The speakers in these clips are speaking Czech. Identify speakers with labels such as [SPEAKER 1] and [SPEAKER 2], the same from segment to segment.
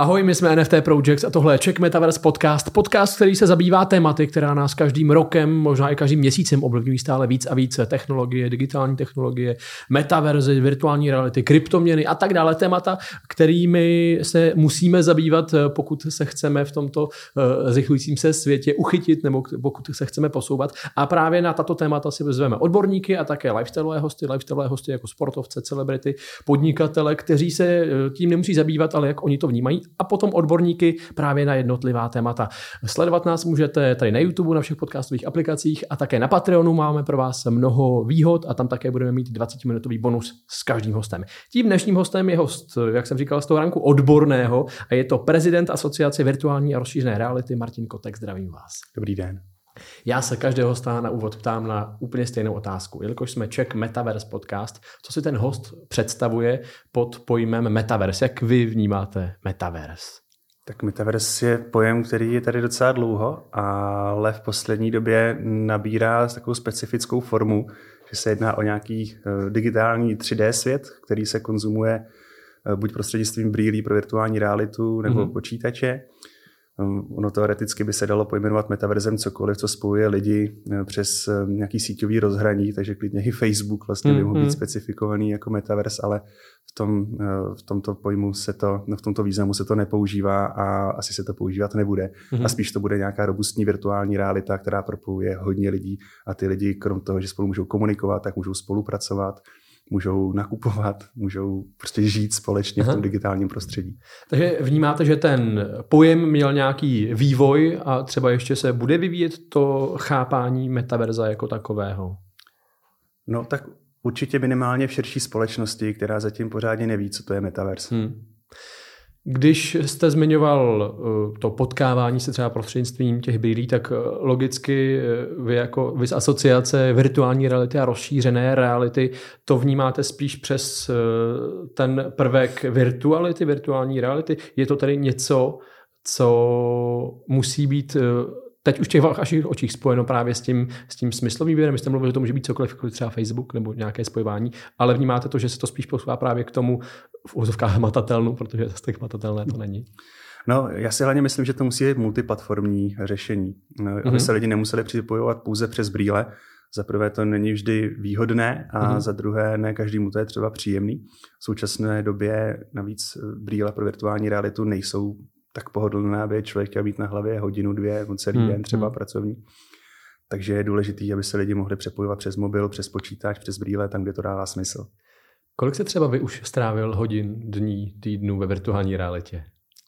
[SPEAKER 1] Ahoj, my jsme NFT Projects a tohle je Czech Metaverse Podcast. Podcast, který se zabývá tématy, která nás každým rokem, možná i každým měsícem ovlivňují stále víc a více. Technologie, digitální technologie, metaverzy, virtuální reality, kryptoměny a tak dále. Témata, kterými se musíme zabývat, pokud se chceme v tomto uh, zrychlujícím se světě uchytit nebo pokud se chceme posouvat. A právě na tato témata si vezmeme odborníky a také lifestyle hosty, lifestyle hosty jako sportovce, celebrity, podnikatele, kteří se eh, tím nemusí zabývat, ale jak oni to vnímají a potom odborníky právě na jednotlivá témata. Sledovat nás můžete tady na YouTube, na všech podcastových aplikacích a také na Patreonu máme pro vás mnoho výhod a tam také budeme mít 20-minutový bonus s každým hostem. Tím dnešním hostem je host, jak jsem říkal, z toho ranku odborného a je to prezident Asociace virtuální a rozšířené reality Martin Kotek. Zdravím vás.
[SPEAKER 2] Dobrý den.
[SPEAKER 1] Já se každého hosta na úvod ptám na úplně stejnou otázku. Jelikož jsme Czech Metaverse podcast, co si ten host představuje pod pojmem Metaverse? Jak vy vnímáte Metaverse?
[SPEAKER 2] Tak Metaverse je pojem, který je tady docela dlouho, ale v poslední době nabírá takovou specifickou formu, že se jedná o nějaký eh, digitální 3D svět, který se konzumuje eh, buď prostřednictvím brýlí pro virtuální realitu nebo mm-hmm. počítače, ono teoreticky by se dalo pojmenovat metaverzem cokoliv, co spojuje lidi eh, přes eh, nějaký síťový rozhraní, takže klidně i Facebook vlastně by mohl být mhm. specifikovaný jako metavers, ale v, tom, eh, v tomto pojmu se to, no v tomto významu se to nepoužívá a asi se to používat nebude. Mm-hmm. A mhm. spíš to bude nějaká robustní virtuální realita, která propojuje hodně lidí a ty lidi, krom toho, že spolu můžou komunikovat, tak můžou spolupracovat můžou nakupovat, můžou prostě žít společně Aha. v tom digitálním prostředí.
[SPEAKER 1] Takže vnímáte, že ten pojem měl nějaký vývoj a třeba ještě se bude vyvíjet to chápání metaverza jako takového?
[SPEAKER 2] No tak určitě minimálně v širší společnosti, která zatím pořádně neví, co to je metaverse. Hmm.
[SPEAKER 1] Když jste zmiňoval eh, to potkávání se třeba prostřednictvím těch brýlí, tak eh, logicky eh, vy jako vy z asociace virtuální reality a rozšířené reality to vnímáte spíš přes ten prvek virtuality, virtuální reality. Je to tedy něco, co musí být teď už těch vašich očích spojeno právě s tím, s tím smyslovým výběrem. Jste mluvili, že to může být cokoliv, jako třeba Facebook nebo nějaké spojování, ale vnímáte to, že se to spíš posouvá právě k tomu v úzovkách matatelnu, protože z těch matatelné to není.
[SPEAKER 2] No, já si hlavně myslím, že to musí být multiplatformní řešení, no, aby mm-hmm. se lidi nemuseli připojovat pouze přes brýle. Za prvé to není vždy výhodné a mm-hmm. za druhé ne každému to je třeba příjemný. V současné době navíc brýle pro virtuální realitu nejsou tak pohodlné, aby člověk chtěl být na hlavě hodinu, dvě, celý hmm. den třeba hmm. pracovní. Takže je důležité, aby se lidi mohli přepojovat přes mobil, přes počítač, přes brýle, tam, kde to dává smysl.
[SPEAKER 1] Kolik se třeba vy už strávil hodin, dní, týdnů ve virtuální realitě?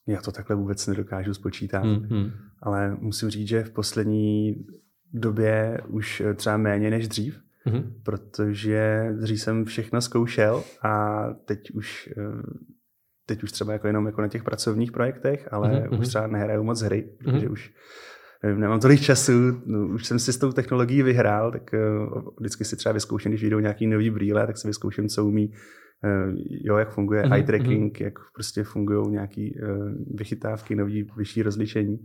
[SPEAKER 2] Já to takhle vůbec nedokážu spočítat, hmm, hmm. ale musím říct, že v poslední době už třeba méně než dřív, hmm. protože dřív jsem všechno zkoušel a teď už eh, teď už třeba jako jenom jako na těch pracovních projektech, ale mm-hmm. už třeba nehraju moc hry, mm-hmm. protože už nevím, nemám tolik času, no, už jsem si s tou technologií vyhrál, tak uh, vždycky si třeba vyzkouším, když vyjdou nějaký nový brýle, tak si vyzkouším, co umí, uh, jo, jak funguje mm-hmm. eye tracking, jak prostě fungují nějaký uh, vychytávky, nový vyšší rozlišení,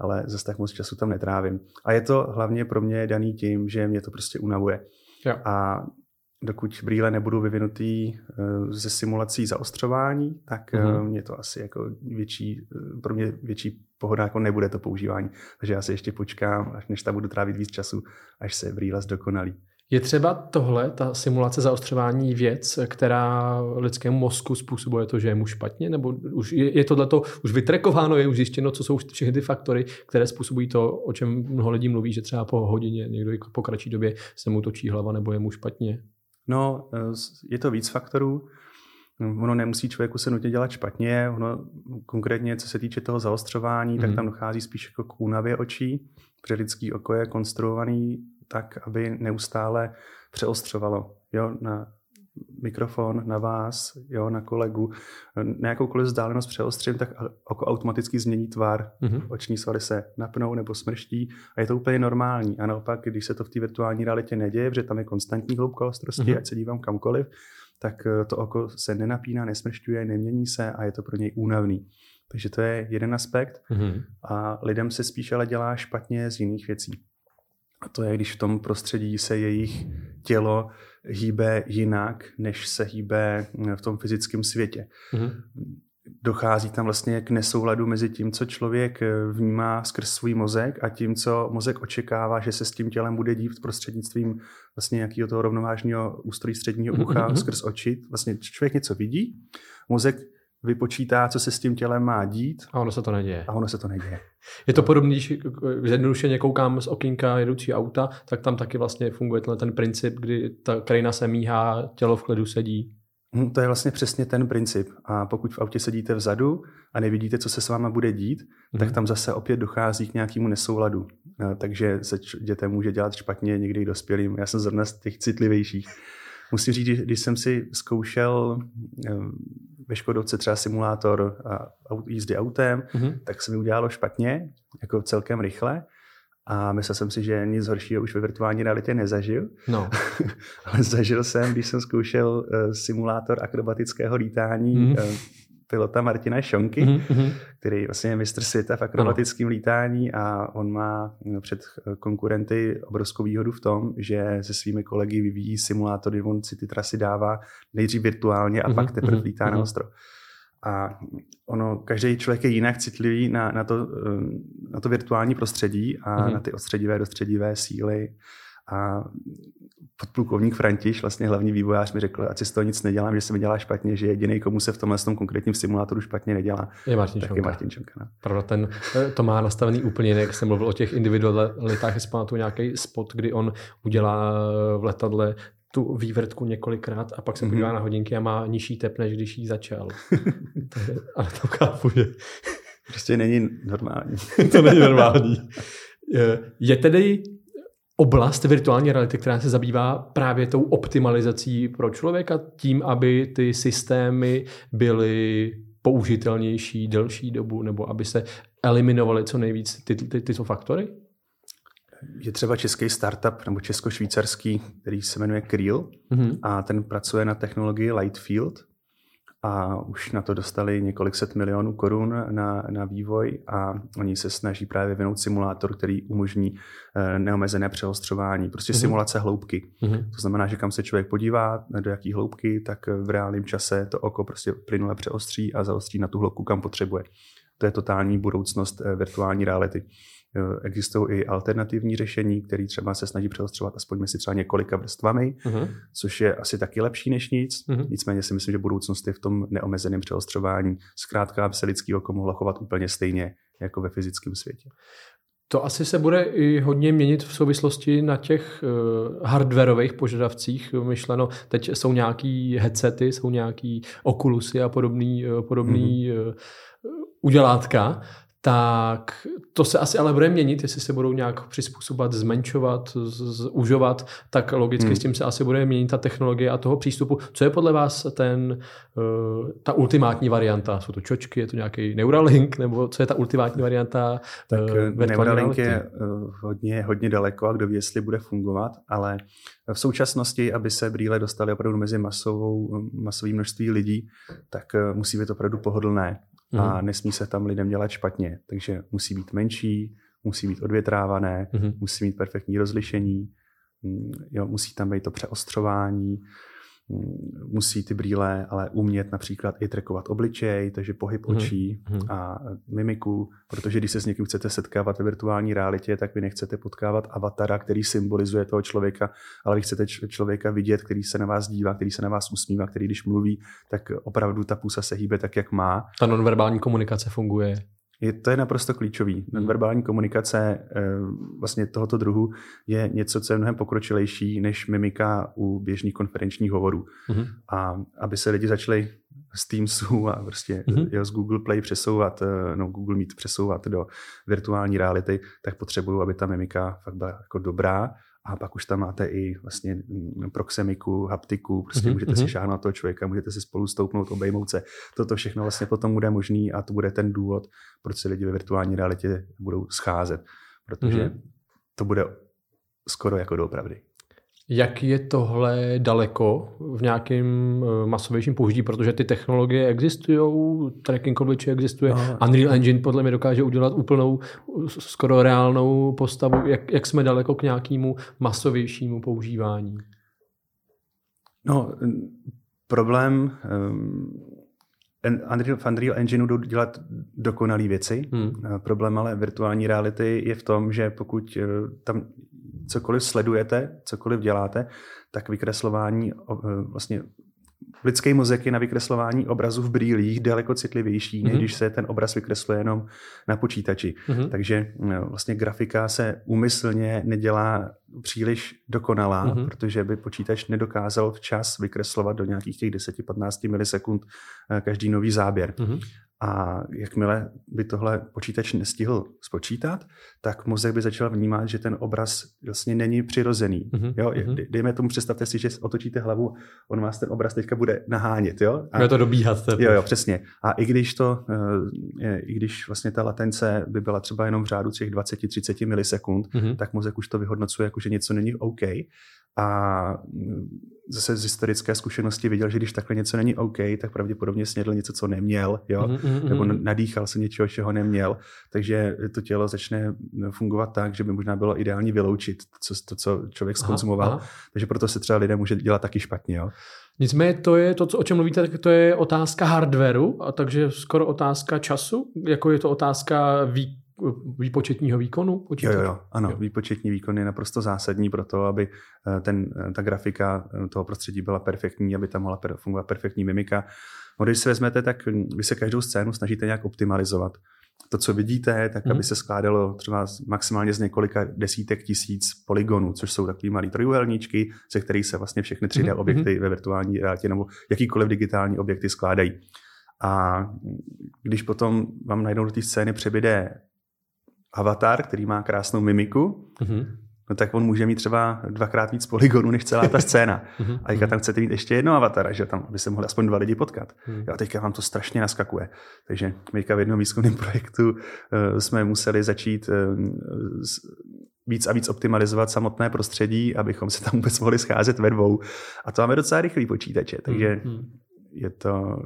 [SPEAKER 2] ale zase tak moc času tam netrávím. A je to hlavně pro mě daný tím, že mě to prostě unavuje. Jo. A dokud brýle nebudou vyvinutý eh, ze simulací zaostřování, tak mm-hmm. mě to asi jako větší, eh, pro mě větší pohoda jako nebude to používání. Takže já se ještě počkám, až než tam budu trávit víc času, až se brýle zdokonalí.
[SPEAKER 1] Je třeba tohle, ta simulace zaostřování věc, která lidskému mozku způsobuje to, že je mu špatně? Nebo už je, je tohleto už vytrekováno, je už zjištěno, co jsou všechny ty faktory, které způsobují to, o čem mnoho lidí mluví, že třeba po hodině, někdo po kratší době se mu točí hlava nebo je mu špatně?
[SPEAKER 2] No, eh, je to víc faktorů. Ono nemusí člověku se nutně dělat špatně. Ono konkrétně, co se týče toho zaostřování, mm. tak mhm. tam dochází spíš jako k únavě očí, protože lidský oko je konstruovaný tak, aby neustále přeostřovalo. Jo, na mikrofon na vás, jo, na kolegu, na jakoukoliv vzdálenost přeostřím, tak oko automaticky změní tvar. Mm-hmm. Oční svaly se napnou nebo smrští a je to úplně normální. A naopak, když se to v té virtuální realitě neděje, protože tam je konstantní hloubka ostrosti, mm-hmm. ať se dívám kamkoliv, tak eh, to oko se nenapíná, nesmršťuje, nemění se a je to pro něj únavný. Takže to je jeden aspekt. Mm-hmm. A lidem se spíš ale dělá špatně z jiných věcí. A to je, když v tom prostředí se jejich tělo hýbe jinak, než se hýbe v tom fyzickém světě. Mm-hmm. dochází tam vlastně k nesouladu mezi tím, co člověk eh, vnímá skrz svůj mozek a tím, co mozek očekává, že se s tím tělem bude dít prostřednictvím vlastně nějakého toho rovnovážného ústrojí středního ucha mm-hmm. skrz oči. Vlastně člověk něco vidí, mozek vypočítá, co se s tím tělem má dít.
[SPEAKER 1] A ono se to neděje.
[SPEAKER 2] A ono se to neděje.
[SPEAKER 1] Je to podobné, když zjednodušeně koukám z okýnka jedoucí auta, tak tam taky vlastně funguje ten princip, kdy ta krajina se míhá, tělo v klidu sedí.
[SPEAKER 2] Hmm, to je vlastně přesně ten princip. A pokud v autě sedíte vzadu a nevidíte, co se s váma bude dít, mm. tak tam zase opět dochází k nějakému nesouladu. Takže se dětem může dělat špatně, někdy i dospělým. Já jsem zrovna z těch citlivějších. Musím říct, když jsem si zkoušel eh, ve Škodovce třeba simulátor jízdy autem, mm-hmm. tak se mi udělalo špatně, jako celkem rychle. A myslel jsem si, že nic horšího už ve virtuální realitě nezažil.
[SPEAKER 1] No.
[SPEAKER 2] Ale zažil jsem, když jsem zkoušel uh, simulátor akrobatického lítání mm-hmm. Pilota Martina Šonky, mm-hmm. který vlastně je mistr světa v akrobatickém lítání a on má no, před eh, konkurenty obrovskou výhodu v tom, že se svými kolegy vyvíjí simulátory, on si ty trasy dává nejdřív virtuálně a mm-hmm. pak teprve lítá mm-hmm. na ostro. A ono, každý člověk je jinak citlivý na, na, to, eh, na to virtuální prostředí a mm-hmm. na ty odstředivé, dostředivé síly. A podplukovník Františ, vlastně hlavní vývojář, mi řekl, ať si z toho nic nedělám, že se mi dělá špatně, že jediný, komu se v tomhle tom konkrétním simulátoru špatně nedělá,
[SPEAKER 1] je Martin
[SPEAKER 2] tak
[SPEAKER 1] Čonka.
[SPEAKER 2] je Martin Čonka. No.
[SPEAKER 1] Pravda, ten, eh, to má nastavený úplně jinak, jak jsem mluvil o těch individualitách, jestli pamatuju nějaký spot, kdy on udělá v letadle tu vývrtku několikrát a pak se podívá mm-hmm. na hodinky a má nižší tep, než když jí začal. ale to chápu, že...
[SPEAKER 2] Prostě není normální.
[SPEAKER 1] to není normální. Je tedy oblast virtuální reality, která se zabývá právě tou optimalizací pro člověka, tím, aby ty systémy byly použitelnější delší dobu, nebo aby se eliminovaly co nejvíc ty, ty, tyto faktory?
[SPEAKER 2] Je třeba český startup nebo česko-švýcarský, který se jmenuje Creel mm-hmm. a ten pracuje na technologii Lightfield a už na to dostali několik set milionů korun na, na vývoj a oni se snaží právě vyvinout simulátor, který umožní eh, neomezené přeostřování, prostě mm-hmm. simulace hloubky. Mm-hmm. To znamená, že kam se člověk podívá, do jaký hloubky, tak v reálném čase to oko prostě plynule přeostří a zaostří na tu hloubku, kam potřebuje. To je totální budoucnost eh, virtuální reality. Eh, existují i alternativní řešení, které třeba se snaží přeostřovat aspoň mezi třeba několika vrstvami, uh-huh. což je asi taky lepší než nic. Uh-huh. Nicméně si myslím, že budoucnost je v tom neomezeném přeostřování. Zkrátka, aby se lidský oko mohlo chovat úplně stejně jako ve fyzickém světě.
[SPEAKER 1] To asi se bude i hodně měnit v souvislosti na těch uh, hardwareových požadavcích. Myšleno, teď jsou nějaký headsety, jsou nějaký Oculusy a podobný, uh, podobný uh, udělátka tak to se asi ale bude měnit, jestli se budou nějak přizpůsobovat, zmenšovat, zužovat, tak logicky hmm. s tím se asi bude měnit ta technologie a toho přístupu. Co je podle vás ten, uh, ta ultimátní varianta? Jsou to čočky, je to nějaký Neuralink, nebo co je ta ultimátní varianta?
[SPEAKER 2] Tak uh, Neuralink je uh, hodně, hodně daleko a kdo ví, jestli bude fungovat, ale v současnosti, aby se brýle dostaly opravdu mezi masovou, masový množství lidí, tak musí být opravdu pohodlné mm. a mhm. nesmí se tam lidem dělat špatně. Takže musí být menší, musí být odvětrávané, mm. musí mít perfektní rozlišení, mm, jo, musí tam být to přeostřování, musí ty brýle ale umět například i trekovat obličej, takže pohyb mm-hmm. očí mm-hmm. a mimiku, protože když se s někým chcete setkávat ve virtuální realitě, tak vy nechcete potkávat avatara, který symbolizuje toho člověka, ale vy chcete člověka vidět, který se na vás dívá, který se na vás usmívá, který když mluví, tak opravdu ta pusa se hýbe tak, jak má.
[SPEAKER 1] Ta nonverbální komunikace funguje.
[SPEAKER 2] Je, to je naprosto klíčový. Hmm. Verbální komunikace e, vlastně tohoto druhu je něco, co je mnohem pokročilejší než mimika u běžných konferenčních hovorů. Hmm. A aby se lidi začali z Teamsu a prostě hmm. z Google Play přesouvat, eh, no Google Meet přesouvat do virtuální reality, tak potřebuju, aby ta mimika fakt byla jako dobrá a pak už tam máte i vlastně mm, proxemiku, haptiku, prostě mm-hmm. můžete si mhm. šáhnout na toho člověka, můžete si spolu stoupnout, obejmout se. Toto všechno vlastně potom bude možný a to bude ten důvod, proč se lidi ve virtuální realitě budou scházet, protože mm-hmm. to bude skoro jako doopravdy.
[SPEAKER 1] Jak je tohle daleko v nějakém eh, masovějším použití, protože ty technologie existují, tracking obličeje existuje, no. Unreal Engine podle mě dokáže udělat úplnou, skoro reálnou postavu. Jak, jak jsme daleko k nějakému masovějšímu používání?
[SPEAKER 2] No, problém um, v Unreal Engineu jdou dělat dokonalé věci. Hmm. Problém ale virtuální reality je v tom, že pokud eh, tam cokoliv sledujete, cokoliv děláte, tak vykreslování vlastně Lidský mozek je na vykreslování obrazu v brýlích daleko citlivější, mm-hmm. než když se ten obraz vykresluje jenom na počítači. Mm-hmm. Takže vlastně grafika se úmyslně nedělá příliš dokonalá, mm-hmm. protože by počítač nedokázal včas vykreslovat do nějakých těch 10-15 milisekund eh, každý nový záběr. Mm-hmm. A jakmile by tohle počítač nestihl spočítat, tak mozek by začal vnímat, že ten obraz vlastně není přirozený. Mm-hmm. Jo? Mhm. Dejme tomu, představte si, že otočíte hlavu, on vás ten obraz teďka bude nahánět. Jo?
[SPEAKER 1] A, bude to dobíhat.
[SPEAKER 2] Teprve. Jo, jo, přesně. A i když to, eh, i když vlastně ta latence by byla třeba jenom v řádu těch 20-30 milisekund, mm-hmm. tak mozek už to vyhodnocuje jako, že něco není OK. A zase z historické zkušenosti viděl, že když takhle něco není OK, tak pravděpodobně snědl něco, co neměl, jo? Mm-hmm. nebo nadýchal se něčeho, čeho neměl. Takže to tělo začne fungovat tak, že by možná bylo ideální vyloučit to, to co člověk skonzumoval. Takže proto se třeba lidé může dělat taky špatně. Jo?
[SPEAKER 1] Nicméně to je to, co, o čem mluvíte, tak to je otázka hardwareu, a takže skoro otázka času, jako je to otázka vý, výpočetního výkonu?
[SPEAKER 2] Počítač? Jo, jo, ano, jo. výpočetní výkon je naprosto zásadní pro to, aby eh, ten, eh, ta grafika eh, toho prostředí byla perfektní, aby tam mohla fungovat perfektní mimika. No, když si vezmete, tak vy se každou scénu snažíte nějak optimalizovat. To, co vidíte, tak aby se skládalo třeba maximálně z několika desítek tisíc polygonů, což jsou takové malé trojuhelníčky, ze kterých se vlastně všechny 3D hmm. objekty hmm. ve virtuální realitě nebo jakýkoliv digitální objekty skládají. A když potom vám najednou do té scény přebyde avatar, který má krásnou mimiku, mm-hmm. no tak on může mít třeba dvakrát víc polygonů než celá ta scéna. Mm-hmm. A teďka tam chcete mít ještě jedno avatara, že tam, aby se mohli aspoň dva lidi potkat. Mm-hmm. A teďka vám to strašně naskakuje. Takže teďka v jednom výzkumném projektu uh, jsme museli začít uh, s, víc a víc optimalizovat samotné prostředí, abychom se tam vůbec mohli scházet ve dvou. A to máme docela rychlý počítače, takže mm-hmm. je to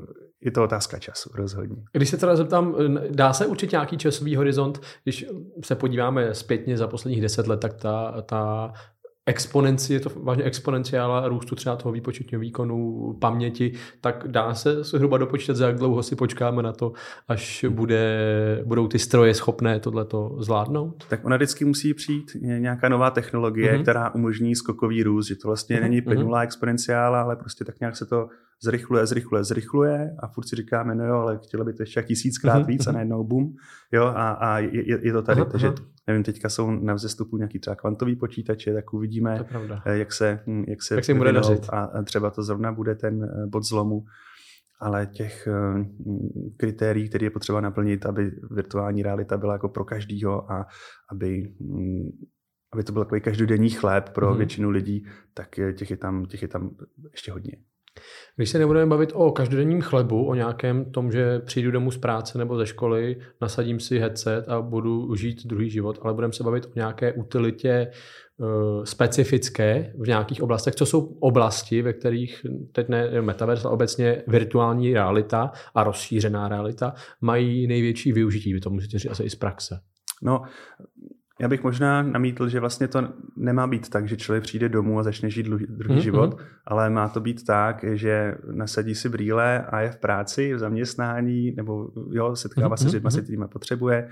[SPEAKER 2] je to otázka času, rozhodně.
[SPEAKER 1] Když se teda zeptám, dá se určit nějaký časový horizont, když se podíváme zpětně za posledních deset let, tak ta, ta exponenci, je to vážně exponenciála růstu třeba toho výpočetního výkonu, paměti, tak dá se zhruba dopočítat, za jak dlouho si počkáme na to, až bude, budou ty stroje schopné tohleto zvládnout?
[SPEAKER 2] Tak ona vždycky musí přijít nějaká nová technologie, mm-hmm. která umožní skokový růst, že to vlastně mm-hmm. není plynulá mm-hmm. exponenciála, ale prostě tak nějak se to zrychluje, zrychluje, zrychluje a furt si říkáme, no jo, ale chtělo by to ještě tisíckrát mm-hmm. víc a najednou bum, jo, a, a je, je, to tady. Aha, Takže aha. nevím, teďka jsou na vzestupu nějaký třeba kvantový počítače, tak uvidíme, eh, jak se, hm, jak se,
[SPEAKER 1] jak se bude dařit.
[SPEAKER 2] A třeba to zrovna bude ten eh, bod zlomu, ale těch eh, kritérií, které je potřeba naplnit, aby virtuální realita byla jako pro každýho a aby hm, aby to byl takový každodenní chléb pro mm-hmm. většinu lidí, tak těch je tam, těch je tam ještě hodně.
[SPEAKER 1] Když se nebudeme bavit o každodenním chlebu, o nějakém tom, že přijdu domů z práce nebo ze školy, nasadím si headset a budu žít druhý život, ale budeme se bavit o nějaké utilitě uh, specifické v nějakých oblastech. Co jsou oblasti, ve kterých teď ne metaverse, ale obecně virtuální realita a rozšířená realita mají největší využití? Vy to můžete říct asi i z praxe.
[SPEAKER 2] No, já bych možná namítl, že vlastně to nemá být tak, že člověk přijde domů a začne žít druhý, mm-hmm. život, ale má to být tak, že nasadí si brýle a je v práci, v zaměstnání, nebo jo, setkává se s lidmi, se kterými potřebuje.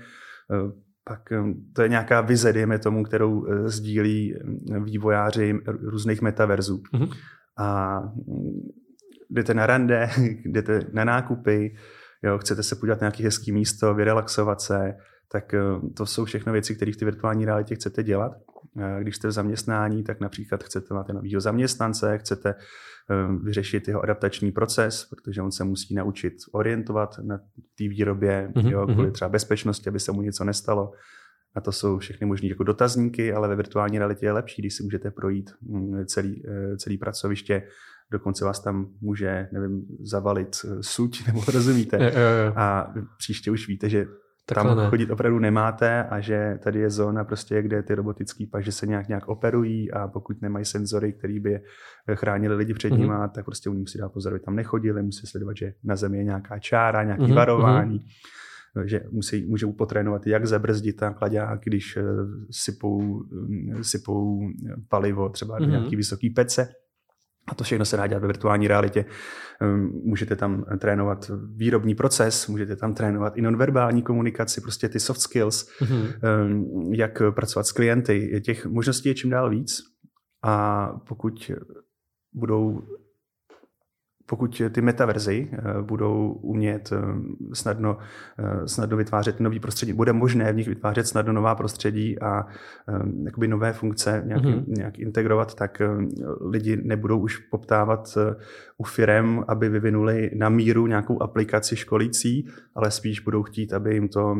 [SPEAKER 2] Eh, pak eh, to je nějaká vize, dejme tomu, kterou eh, sdílí vývojáři různých metaverzů. Mm-hmm. A mm, jdete na rande, jdete na nákupy, jo, chcete se podívat na nějaké hezké místo, vyrelaxovat se, tak eh, to jsou všechno věci, které v té virtuální realitě chcete dělat. Eh, když jste v zaměstnání, tak například chcete máte nového zaměstnance, chcete eh, vyřešit jeho adaptační proces, protože on se musí naučit orientovat na té výrobě, mm-hmm. jo, kvůli mhm. třeba bezpečnosti, aby se mu něco nestalo. A to jsou všechny možné jako dotazníky, ale ve virtuální realitě je lepší, když si můžete projít mm, celý, celý pracoviště, dokonce vás tam může, nevím, zavalit suť, nebo rozumíte. A příště už víte, že tam ne. chodit opravdu nemáte a že tady je zóna prostě, kde ty robotický paže se nějak nějak operují a pokud nemají senzory, které by chránili lidi před nimi, mm-hmm. tak prostě oni musí dát pozor, aby tam nechodili, musí sledovat, že na zemi je nějaká čára, nějaký mm-hmm. varování. Mm-hmm že musí, můžou potrénovat, jak zabrzdit ten kladák, když eh, sypou, sypou palivo třeba mm-hmm. do mhm. nějaký vysoký pece. A to všechno se dá dělat ve virtuální realitě. Ehm, můžete tam trénovat výrobní proces, můžete tam trénovat i nonverbální komunikaci, prostě ty soft skills, mm-hmm. jak pracovat s klienty. Těch možností je čím dál víc. A pokud budou pokud ty metaverzy eh, budou umět eh, snadno, eh, snadno vytvářet nový prostředí, bude možné v nich vytvářet snadno nová prostředí a jakoby nové funkce nějak, mm-hmm. nějak integrovat, tak lidi nebudou už poptávat u firem, aby vyvinuli na míru nějakou aplikaci školící, ale spíš budou chtít, aby jim to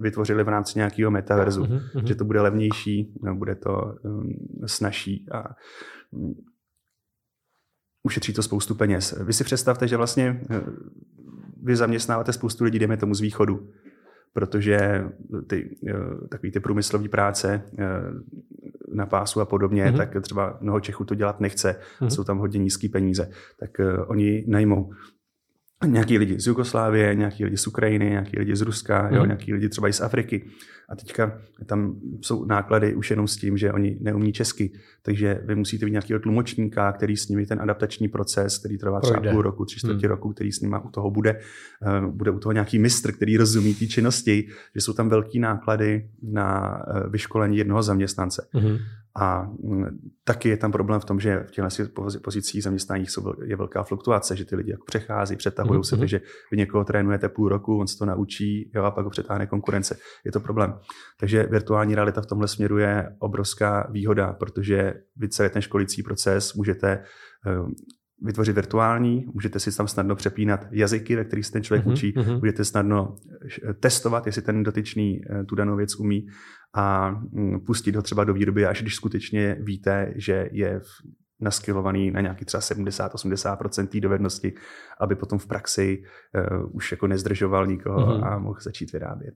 [SPEAKER 2] vytvořili v rámci nějakého metaverzu, mm-hmm. že to bude levnější, no, bude to snažší a ušetří to spoustu peněz. Vy si představte, že vlastně eh, vy zaměstnáváte spoustu lidí, jdeme tomu z východu, protože ty, eh, takový ty průmyslové práce eh, na pásu a podobně, mm-hmm. tak třeba mnoho Čechů to dělat nechce, mm-hmm. jsou tam hodně nízké peníze, tak oni najmou nějaký lidi z Jugoslávie, nějaký lidi z Ukrajiny, nějaký lidi z Ruska, mm. jo, mhm. nějaký lidi třeba i z Afriky. A teďka tam jsou náklady už jenom s tím, že oni neumí česky. Takže vy musíte mít nějakého tlumočníka, který s nimi ten adaptační proces, který trvá třeba Projde. půl roku, tři čtvrtě mm. roku, který s nimi u toho bude. Eh, bude u toho nějaký mistr, který rozumí té činnosti, že jsou tam velký náklady na eh, vyškolení jednoho zaměstnance. Mm. A mm, taky je tam problém v tom, že v těchto pozicích zaměstnáních je velká fluktuace, že ty lidi jako přechází, přetahují mm-hmm. se, takže vy někoho trénujete půl roku, on se to naučí jo, a pak ho přetáhne konkurence. Je to problém. Takže virtuální realita v tomhle směru je obrovská výhoda, protože vy celý ten školící proces můžete ehm, vytvořit virtuální, můžete si tam snadno přepínat jazyky, ve kterých se ten člověk mm-hmm, učí, mm-hmm. budete snadno eh, testovat, jestli ten dotyčný eh, tu danou věc umí a mm, pustit ho třeba do výroby, až když skutečně víte, že je naskilovaný na nějaký třeba 70-80% té dovednosti, aby potom v praxi uh, už jako nezdržoval nikoho mm-hmm. a mohl začít vyrábět.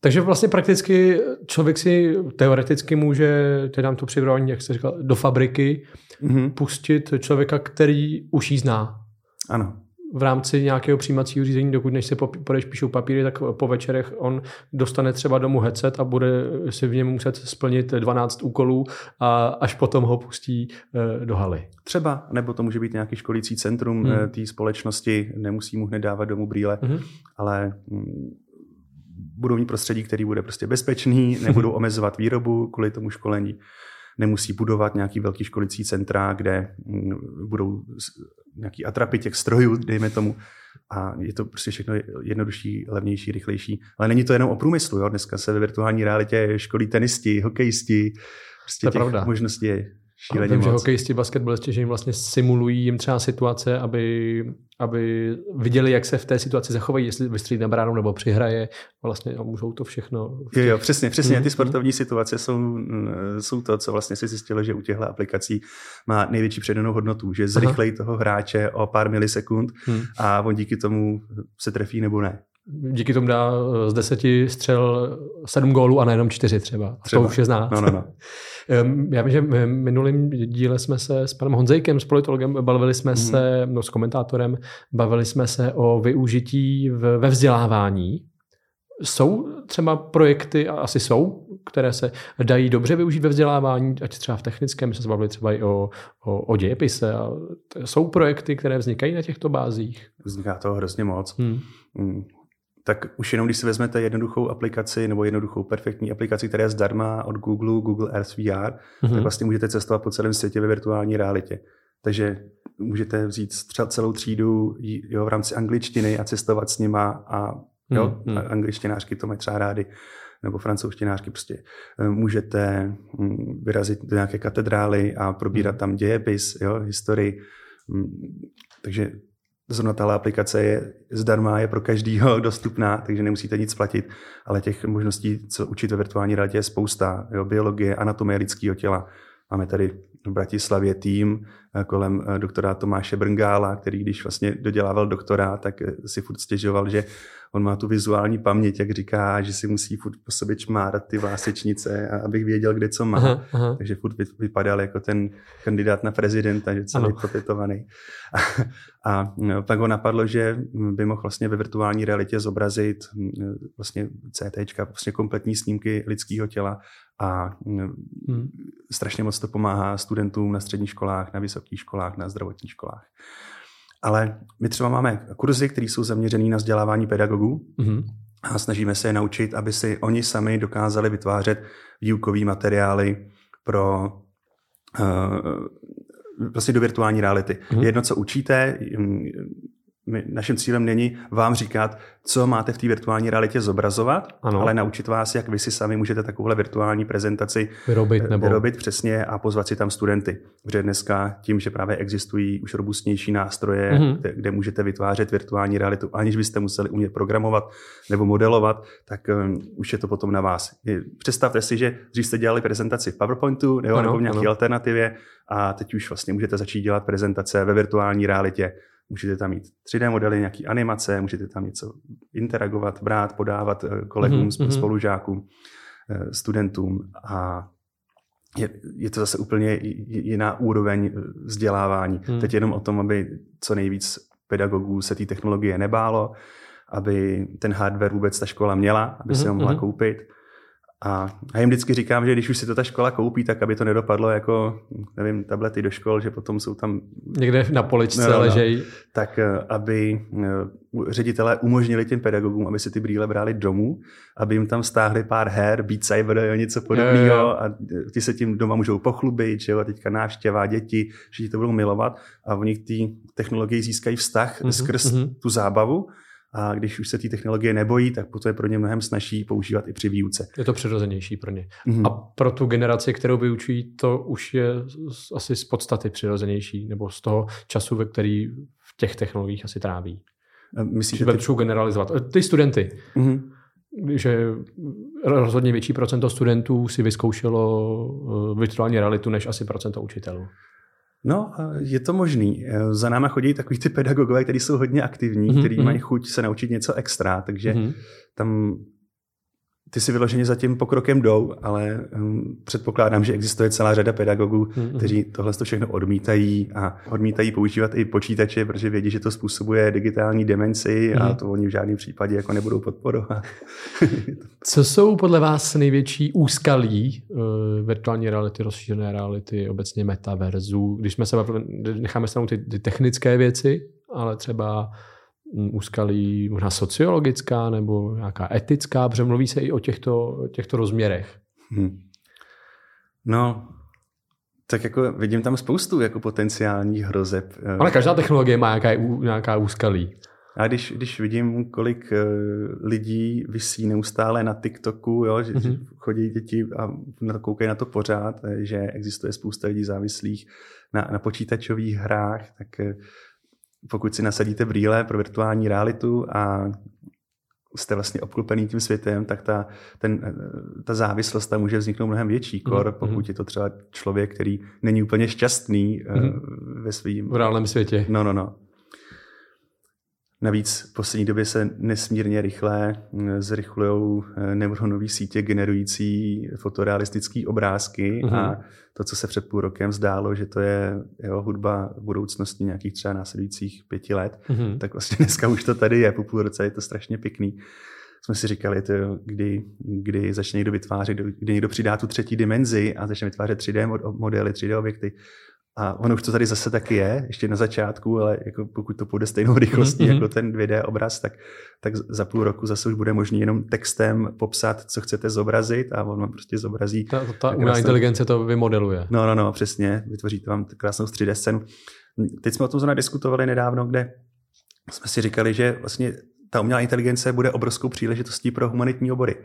[SPEAKER 1] Takže vlastně prakticky člověk si teoreticky může, teď dám to přirovnání, jak jste říkal, do fabriky mm-hmm. pustit člověka, který už ji zná.
[SPEAKER 2] Ano
[SPEAKER 1] v rámci nějakého přijímacího řízení, dokud než se podeš píšou papíry, tak po večerech on dostane třeba domů headset a bude si v něm muset splnit 12 úkolů a až potom ho pustí eh, do haly.
[SPEAKER 2] Třeba, nebo to může být nějaký školící centrum hmm. Eh, té společnosti, nemusí mu hned dávat domů brýle, hmm. ale mm, budou mít prostředí, který bude prostě bezpečný, nebudou omezovat výrobu kvůli tomu školení nemusí budovat nějaký velký školicí centra, kde mm, budou nějaký atrapy těch strojů, dejme tomu. A je to prostě všechno jednodušší, levnější, rychlejší. Ale není to jenom o průmyslu. Jo? Dneska se ve virtuální realitě školí tenisti, hokejisti. Prostě to je těch pravda. možností je šíleně
[SPEAKER 1] Vím, moc. že hokejisti, basketbalisti, že jim vlastně simulují jim třeba situace, aby, aby viděli, jak se v té situaci zachovají, jestli vystřídí na bránu nebo přihraje. Vlastně a můžou to všechno.
[SPEAKER 2] Jo, jo, přesně, přesně. Mm-hmm. Ty sportovní situace jsou, jsou to, co vlastně si zjistilo, že u těchto aplikací má největší předanou hodnotu, že zrychlejí toho hráče o pár milisekund mm. a on díky tomu se trefí nebo ne
[SPEAKER 1] díky tomu dá z deseti střel sedm gólů a nejenom čtyři třeba. třeba. To už je zná.
[SPEAKER 2] No, no, no.
[SPEAKER 1] Já vím, že v minulém díle jsme se s panem Honzejkem, s politologem, bavili jsme mm. se, no s komentátorem, bavili jsme se o využití v, ve vzdělávání. Jsou třeba projekty, a asi jsou, které se dají dobře využít ve vzdělávání, ať třeba v technickém, my jsme se bavili třeba i o, o, o dějepise. A jsou projekty, které vznikají na těchto bázích?
[SPEAKER 2] Vzniká toho hrozně moc. Hmm. Tak už jenom když si vezmete jednoduchou aplikaci nebo jednoduchou perfektní aplikaci, která je zdarma od Google, Google Earth VR, mm-hmm. tak vlastně můžete cestovat po celém světě ve virtuální realitě. Takže můžete vzít celou třídu jo, v rámci angličtiny a cestovat s nima a jo, mm-hmm. angličtinářky to mají třeba rády nebo francouzštinářky prostě eh, můžete hm, vyrazit do nějaké katedrály a probírat mhm. tam dějepis, jo, historii. Hm, takže Zrovna tahle aplikace je zdarma, je pro každýho dostupná, takže nemusíte nic platit, ale těch možností, co učit ve virtuální realitě je spousta. Jo, biologie, anatomie lidského těla. Máme tady v Bratislavě tým eh, kolem eh, doktora Tomáše Brngála, který když vlastně dodělával doktora, tak eh, si furt stěžoval, že on má tu vizuální paměť, jak říká, že si musí furt po sobě čmárat ty vlásečnice, abych věděl, kde co má. Aha, aha. Takže furt vypadal jako ten kandidát na prezidenta, že celý propětovaný. A, a no, pak ho napadlo, že by mohl vlastně ve virtuální realitě zobrazit vlastně CT, vlastně kompletní snímky lidského těla a hmm. strašně moc to pomáhá studentům na středních školách, na vysokých školách, na zdravotních školách. Ale my třeba máme kurzy, které jsou zaměřené na vzdělávání pedagogů mm-hmm. a snažíme se je naučit, aby si oni sami dokázali vytvářet výukové materiály pro uh, vlastně do virtuální reality. Mm-hmm. Jedno, co učíte, my, naším cílem není vám říkat, co máte v té virtuální realitě zobrazovat, ano. ale naučit vás, jak vy si sami můžete takovouhle virtuální prezentaci
[SPEAKER 1] vyrobit, nebo...
[SPEAKER 2] vyrobit přesně a pozvat si tam studenty. Protože dneska tím, že právě existují už robustnější nástroje, mm-hmm. kde, kde můžete vytvářet virtuální realitu, aniž byste museli umět programovat nebo modelovat, tak um, už je to potom na vás. Představte si, že dřív jste dělali prezentaci v PowerPointu nebo, ano, nebo v nějaké ano. alternativě a teď už vlastně můžete začít dělat prezentace ve virtuální realitě Můžete tam mít 3D modely, nějaký animace, můžete tam něco interagovat, brát, podávat eh, kolegům, mm-hmm. spolužákům, eh, studentům a je, je to zase úplně jiná úroveň eh, vzdělávání. Mm. Teď jenom o tom, aby co nejvíc pedagogů se té technologie nebálo, aby ten hardware vůbec ta škola měla, aby mm-hmm. si ho mohla mm-hmm. koupit a já jim vždycky říkám, že když už si to ta škola koupí, tak aby to nedopadlo jako, nevím, tablety do škol, že potom jsou tam...
[SPEAKER 1] Někde na poličce no, no, no. ležejí.
[SPEAKER 2] Tak eh, aby eh, ředitelé umožnili těm pedagogům, aby si ty brýle brali domů, aby jim tam stáhli pár her, Beat Saber a něco podobného a ti se tím doma můžou pochlubit, že jo, a teďka návštěva, děti, že to budou milovat a oni ty technologie získají vztah mm-hmm, skrz mm-hmm. tu zábavu a když už se ty technologie nebojí, tak potom je pro ně mnohem snažší používat i při výuce.
[SPEAKER 1] Je to přirozenější pro ně. Mm-hmm. A pro tu generaci, kterou vyučují, to už je asi z podstaty přirozenější, nebo z toho času, ve který v těch technologiích asi tráví. Myslíte, že ty... generalizovat. E, ty studenty. Mm-hmm. Že rozhodně větší procento studentů si vyzkoušelo e, virtuální realitu než asi procento učitelů.
[SPEAKER 2] No, je to možný. E, za náma chodí takový ty pedagogové, kteří jsou hodně aktivní, mm-hmm. kteří mhm. mají chuť se naučit něco extra, takže mm-hmm. tam ty si vyloženě za tím pokrokem jdou, ale um, předpokládám, že existuje celá řada pedagogů, mm-hmm. kteří tohle to všechno odmítají a odmítají používat i počítače, protože vědí, že to způsobuje digitální demenci mm-hmm. a to oni v žádném případě jako nebudou podporovat.
[SPEAKER 1] Co jsou podle vás největší úskalí uh, virtuální reality, rozšířené reality, obecně metaverzu? Když jsme se necháme stranou ty, ty technické věci, ale třeba úskalí možná sociologická nebo nějaká etická, protože mluví se i o těchto, těchto rozměrech. Hmm.
[SPEAKER 2] No, tak jako vidím tam spoustu jako potenciálních hrozeb.
[SPEAKER 1] Ale každá technologie má nějaká, nějaká úskalí.
[SPEAKER 2] A když, když vidím, kolik uh, lidí vysí neustále na TikToku, jo, že mm-hmm. chodí děti a koukají na to pořád, eh, že existuje spousta lidí závislých na, na počítačových hrách, tak pokud si nasadíte brýle pro virtuální realitu a jste vlastně obklopený tím světem, tak ta, ten, ta závislost tam může vzniknout mnohem větší kor, mm-hmm. pokud je to třeba člověk, který není úplně šťastný mm-hmm. ve svým...
[SPEAKER 1] V reálném světě.
[SPEAKER 2] No, no, no. Navíc v poslední době se nesmírně rychle mm, zrychlují eh, neuronové sítě generující fotorealistické obrázky mm-hmm. a to, co se před půl rokem zdálo, že to je jeho hudba budoucnosti nějakých třeba následujících pěti let, mm-hmm. tak vlastně dneska už to tady je, po půl roce je to strašně pěkný. Jsme si říkali, to, kdy, kdy začne někdo vytvářet, kdy někdo přidá tu třetí dimenzi a začne vytvářet 3D modely, 3D objekty, a ono už to tady zase taky je, ještě na začátku, ale jako pokud to půjde stejnou rychlostí mm-hmm. jako ten 2D obraz, tak, tak za půl roku zase už bude možné jenom textem popsat, co chcete zobrazit a on vám prostě zobrazí.
[SPEAKER 1] Ta, ta umělá inteligence to vymodeluje.
[SPEAKER 2] No, no, no, přesně. Vytvoří to vám krásnou 3D scénu. Teď jsme o tom zrovna diskutovali nedávno, kde jsme si říkali, že vlastně ta umělá inteligence bude obrovskou příležitostí pro humanitní obory.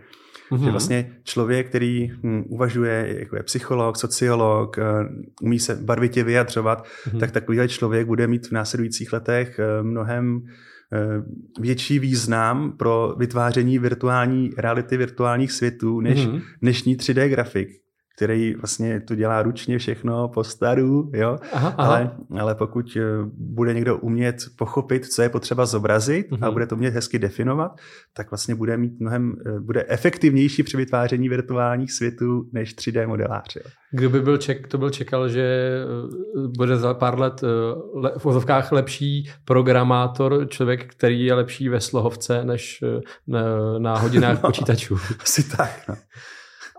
[SPEAKER 2] Mm-hmm. Že mhm. vlastně člověk, který hm, uvažuje, jako je psycholog, sociolog, uh, umí se barvitě vyjadřovat, mm-hmm. tak takovýhle člověk bude mít v následujících letech uh, mnohem uh, větší význam pro vytváření virtuální reality, virtuálních světů, než mm-hmm. dnešní 3D grafik, který vlastně to dělá ručně všechno po staru, jo? Aha, aha. Ale, ale pokud eh, bude někdo umět pochopit, co je potřeba zobrazit uh-huh. a mhm. bude to umět hezky definovat, tak vlastně bude mít mnohem, eh, bude efektivnější při vytváření virtuálních světů než 3D modelář. Jo?
[SPEAKER 1] Kdo by byl ček, to byl čekal, že eh, bude za pár let v vozovkách lepší programátor, člověk, který je lepší ve slohovce než na, na hodinách no, počítačů.
[SPEAKER 2] Asi tak, no.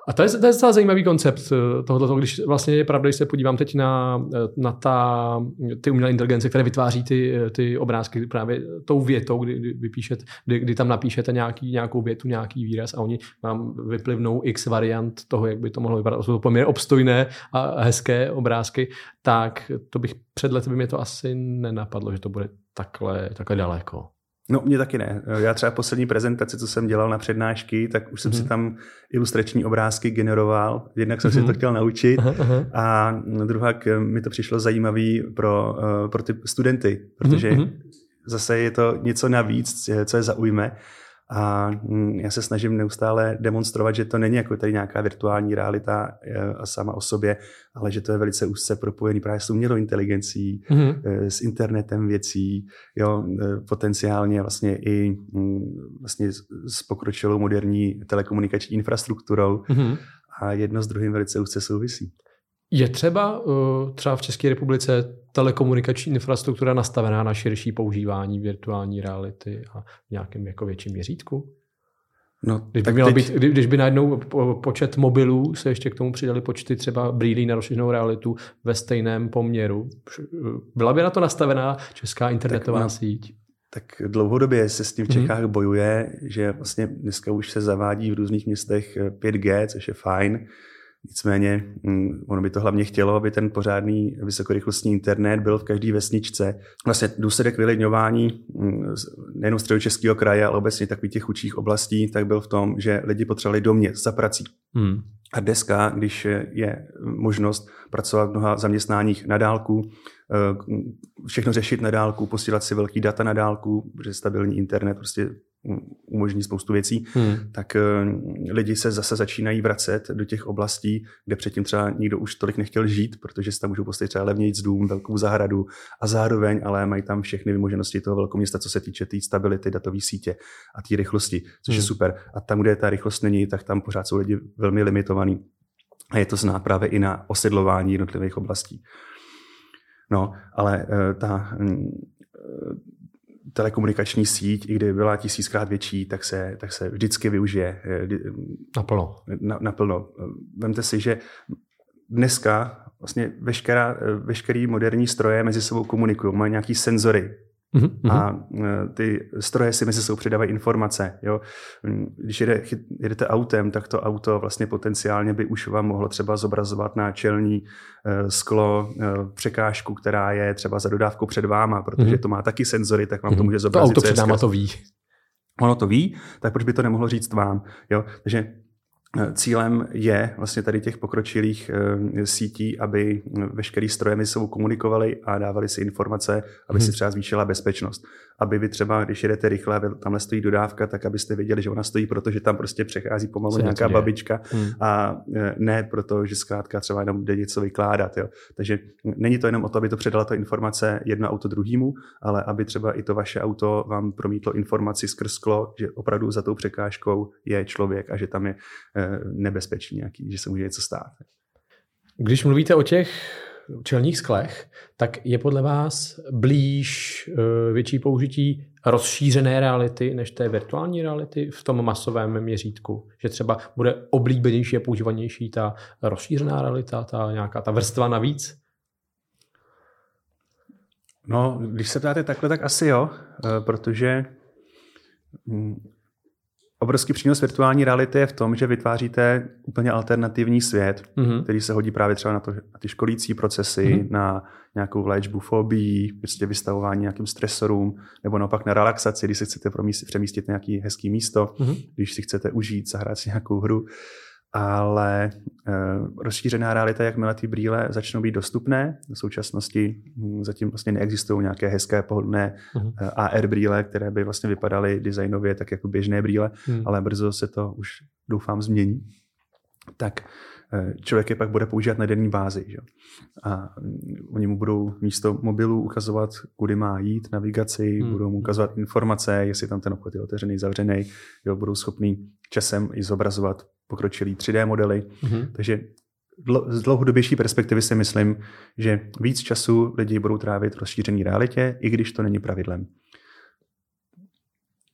[SPEAKER 1] A to je, to je docela zajímavý koncept eh, tohoto, když vlastně je pravda, když se podívám teď na, eh, na ta, ty umělé inteligence, které vytváří ty, eh, ty obrázky právě tou větou, kdy, kdy, vypíšet, kdy, kdy tam napíšete nějaký, nějakou větu, nějaký výraz a oni vám vyplivnou x variant toho, jak by to mohlo vypadat. Jsou to poměrně obstojné a hezké obrázky, tak to bych před lety by mě to asi nenapadlo, že to bude takhle, takhle daleko.
[SPEAKER 2] No, mě taky ne. Já třeba poslední prezentaci, co jsem dělal na přednášky, tak už jsem mm-hmm. si tam ilustrační obrázky generoval. Jednak jsem mm-hmm. si to mhm. chtěl naučit uh-huh. a druhá mi to přišlo zajímavý pro, uh, pro ty studenty, protože mm-hmm. zase je to něco navíc, co je zaujme. A mm, já se snažím neustále demonstrovat, že to není jako tady nějaká virtuální realita eh, a sama o sobě, ale že to je velice úzce propojený právě s umělou inteligencí, mm-hmm. s internetem věcí, jo, eh, potenciálně vlastně i mm, vlastně s pokročilou moderní telekomunikační infrastrukturou mm-hmm. a jedno s druhým velice úzce souvisí.
[SPEAKER 1] Je třeba třeba v České republice telekomunikační infrastruktura nastavená na širší používání virtuální reality a v nějakém jako větším měřítku? No, když, by teď... být, když by najednou počet mobilů se ještě k tomu přidali počty třeba brýlí na rozšířenou realitu ve stejném poměru, byla by na to nastavená česká internetová tak, no, síť?
[SPEAKER 2] Tak dlouhodobě se s tím v mhm. Čechách mm-hmm. bojuje, že vlastně dneska už se zavádí v různých městech 5G, což je fajn, Nicméně mm, ono by to hlavně chtělo, aby ten pořádný vysokorychlostní internet byl v každé vesničce. Vlastně důsledek vylidňování mm, nejen středočeského kraje, ale obecně takových těch chudších oblastí, tak byl v tom, že lidi potřebovali do měst za prací. Hmm. A dneska, když je možnost pracovat v mnoha zaměstnáních na dálku, eh, všechno řešit na dálku, posílat si velký data na dálku, protože stabilní internet prostě umožní spoustu věcí, hmm. tak eh, lidi se zase začínají vracet do těch oblastí, kde předtím třeba nikdo už tolik nechtěl žít, protože si tam můžou postavit třeba levnějc dům, velkou zahradu a zároveň ale mají tam všechny vymoženosti toho velkého města, co se týče té tý stability datové sítě a té rychlosti, což hmm. je super. A tam, kde ta rychlost není, tak tam pořád jsou lidi velmi limitovaní. A je to znát právě i na osedlování jednotlivých oblastí. No, ale uh, ta, uh, telekomunikační síť, i kdyby byla tisíckrát větší, tak se, tak se vždycky využije. Eh,
[SPEAKER 1] naplno.
[SPEAKER 2] Na, naplno. Vemte si, že dneska vlastně veškerá, eh, veškerý moderní stroje mezi sebou komunikují, mají nějaký senzory, Mm-hmm. A e, ty stroje si mezi sebou předávají informace. Jo? Když jede, jedete autem, tak to auto vlastně potenciálně by už vám mohlo třeba zobrazovat na čelní uh, sklo uh, překážku, která je třeba za dodávkou před váma, protože mm-hmm. to má taky senzory, tak vám mm-hmm. to může zobrazit.
[SPEAKER 1] To auto před náma to ví.
[SPEAKER 2] Ono to ví, tak proč by to nemohlo říct vám? Jo? Takže Cílem je vlastně tady těch pokročilých eh, sítí, aby veškerý stroje mezi sebou komunikovali a dávali si informace, aby hmm. si třeba zvýšila bezpečnost. Aby vy třeba, když jedete rychle, tamhle stojí dodávka, tak abyste věděli, že ona stojí, protože tam prostě přechází pomalu nějaká babička hmm. a eh, ne proto, že zkrátka třeba jenom jde něco vykládat. Jo. Takže není to jenom o to, aby to předala ta informace jedno auto druhému, ale aby třeba i to vaše auto vám promítlo informaci skrz sklo, že opravdu za tou překážkou je člověk a že tam je eh, nebezpečí nějaký, že se může něco stát.
[SPEAKER 1] Když mluvíte o těch čelních sklech, tak je podle vás blíž eh, větší použití rozšířené reality než té virtuální reality v tom masovém měřítku? Že třeba bude oblíbenější a používanější ta rozšířená realita, ta nějaká ta vrstva navíc?
[SPEAKER 2] No, když se ptáte takhle, tak asi jo, eh, protože hm, obrovský přínos virtuální reality je v tom, že vytváříte úplně alternativní svět, mm-hmm. který se hodí právě třeba na, to, na ty školící procesy, mm-hmm. na nějakou léčbu fobii, prostě vystavování nějakým stresorům, nebo naopak na relaxaci, když si chcete přemístit nějaký hezký místo, mm-hmm. když si chcete užít, zahrát si nějakou hru ale uh, rozšířená realita, jakmile ty brýle začnou být dostupné, v současnosti hm, zatím vlastně neexistují nějaké hezké pohodlné uh-huh. uh, AR brýle, které by vlastně vypadaly designově tak jako běžné brýle, uh-huh. ale brzo se to už doufám změní. tak eh, člověk je pak bude používat na denní bázi. Že? A mm, oni mu budou místo mobilu ukazovat, kudy má jít, navigaci, hmm. budou mu ukazovat informace, jestli tam ten obchod je otevřený, zavřený, jo, budou schopný časem i zobrazovat pokročilý 3D modely. Hmm. Takže z dlouhodobější perspektivy si myslím, že víc času lidi budou trávit v rozšířené realitě, i když to není pravidlem.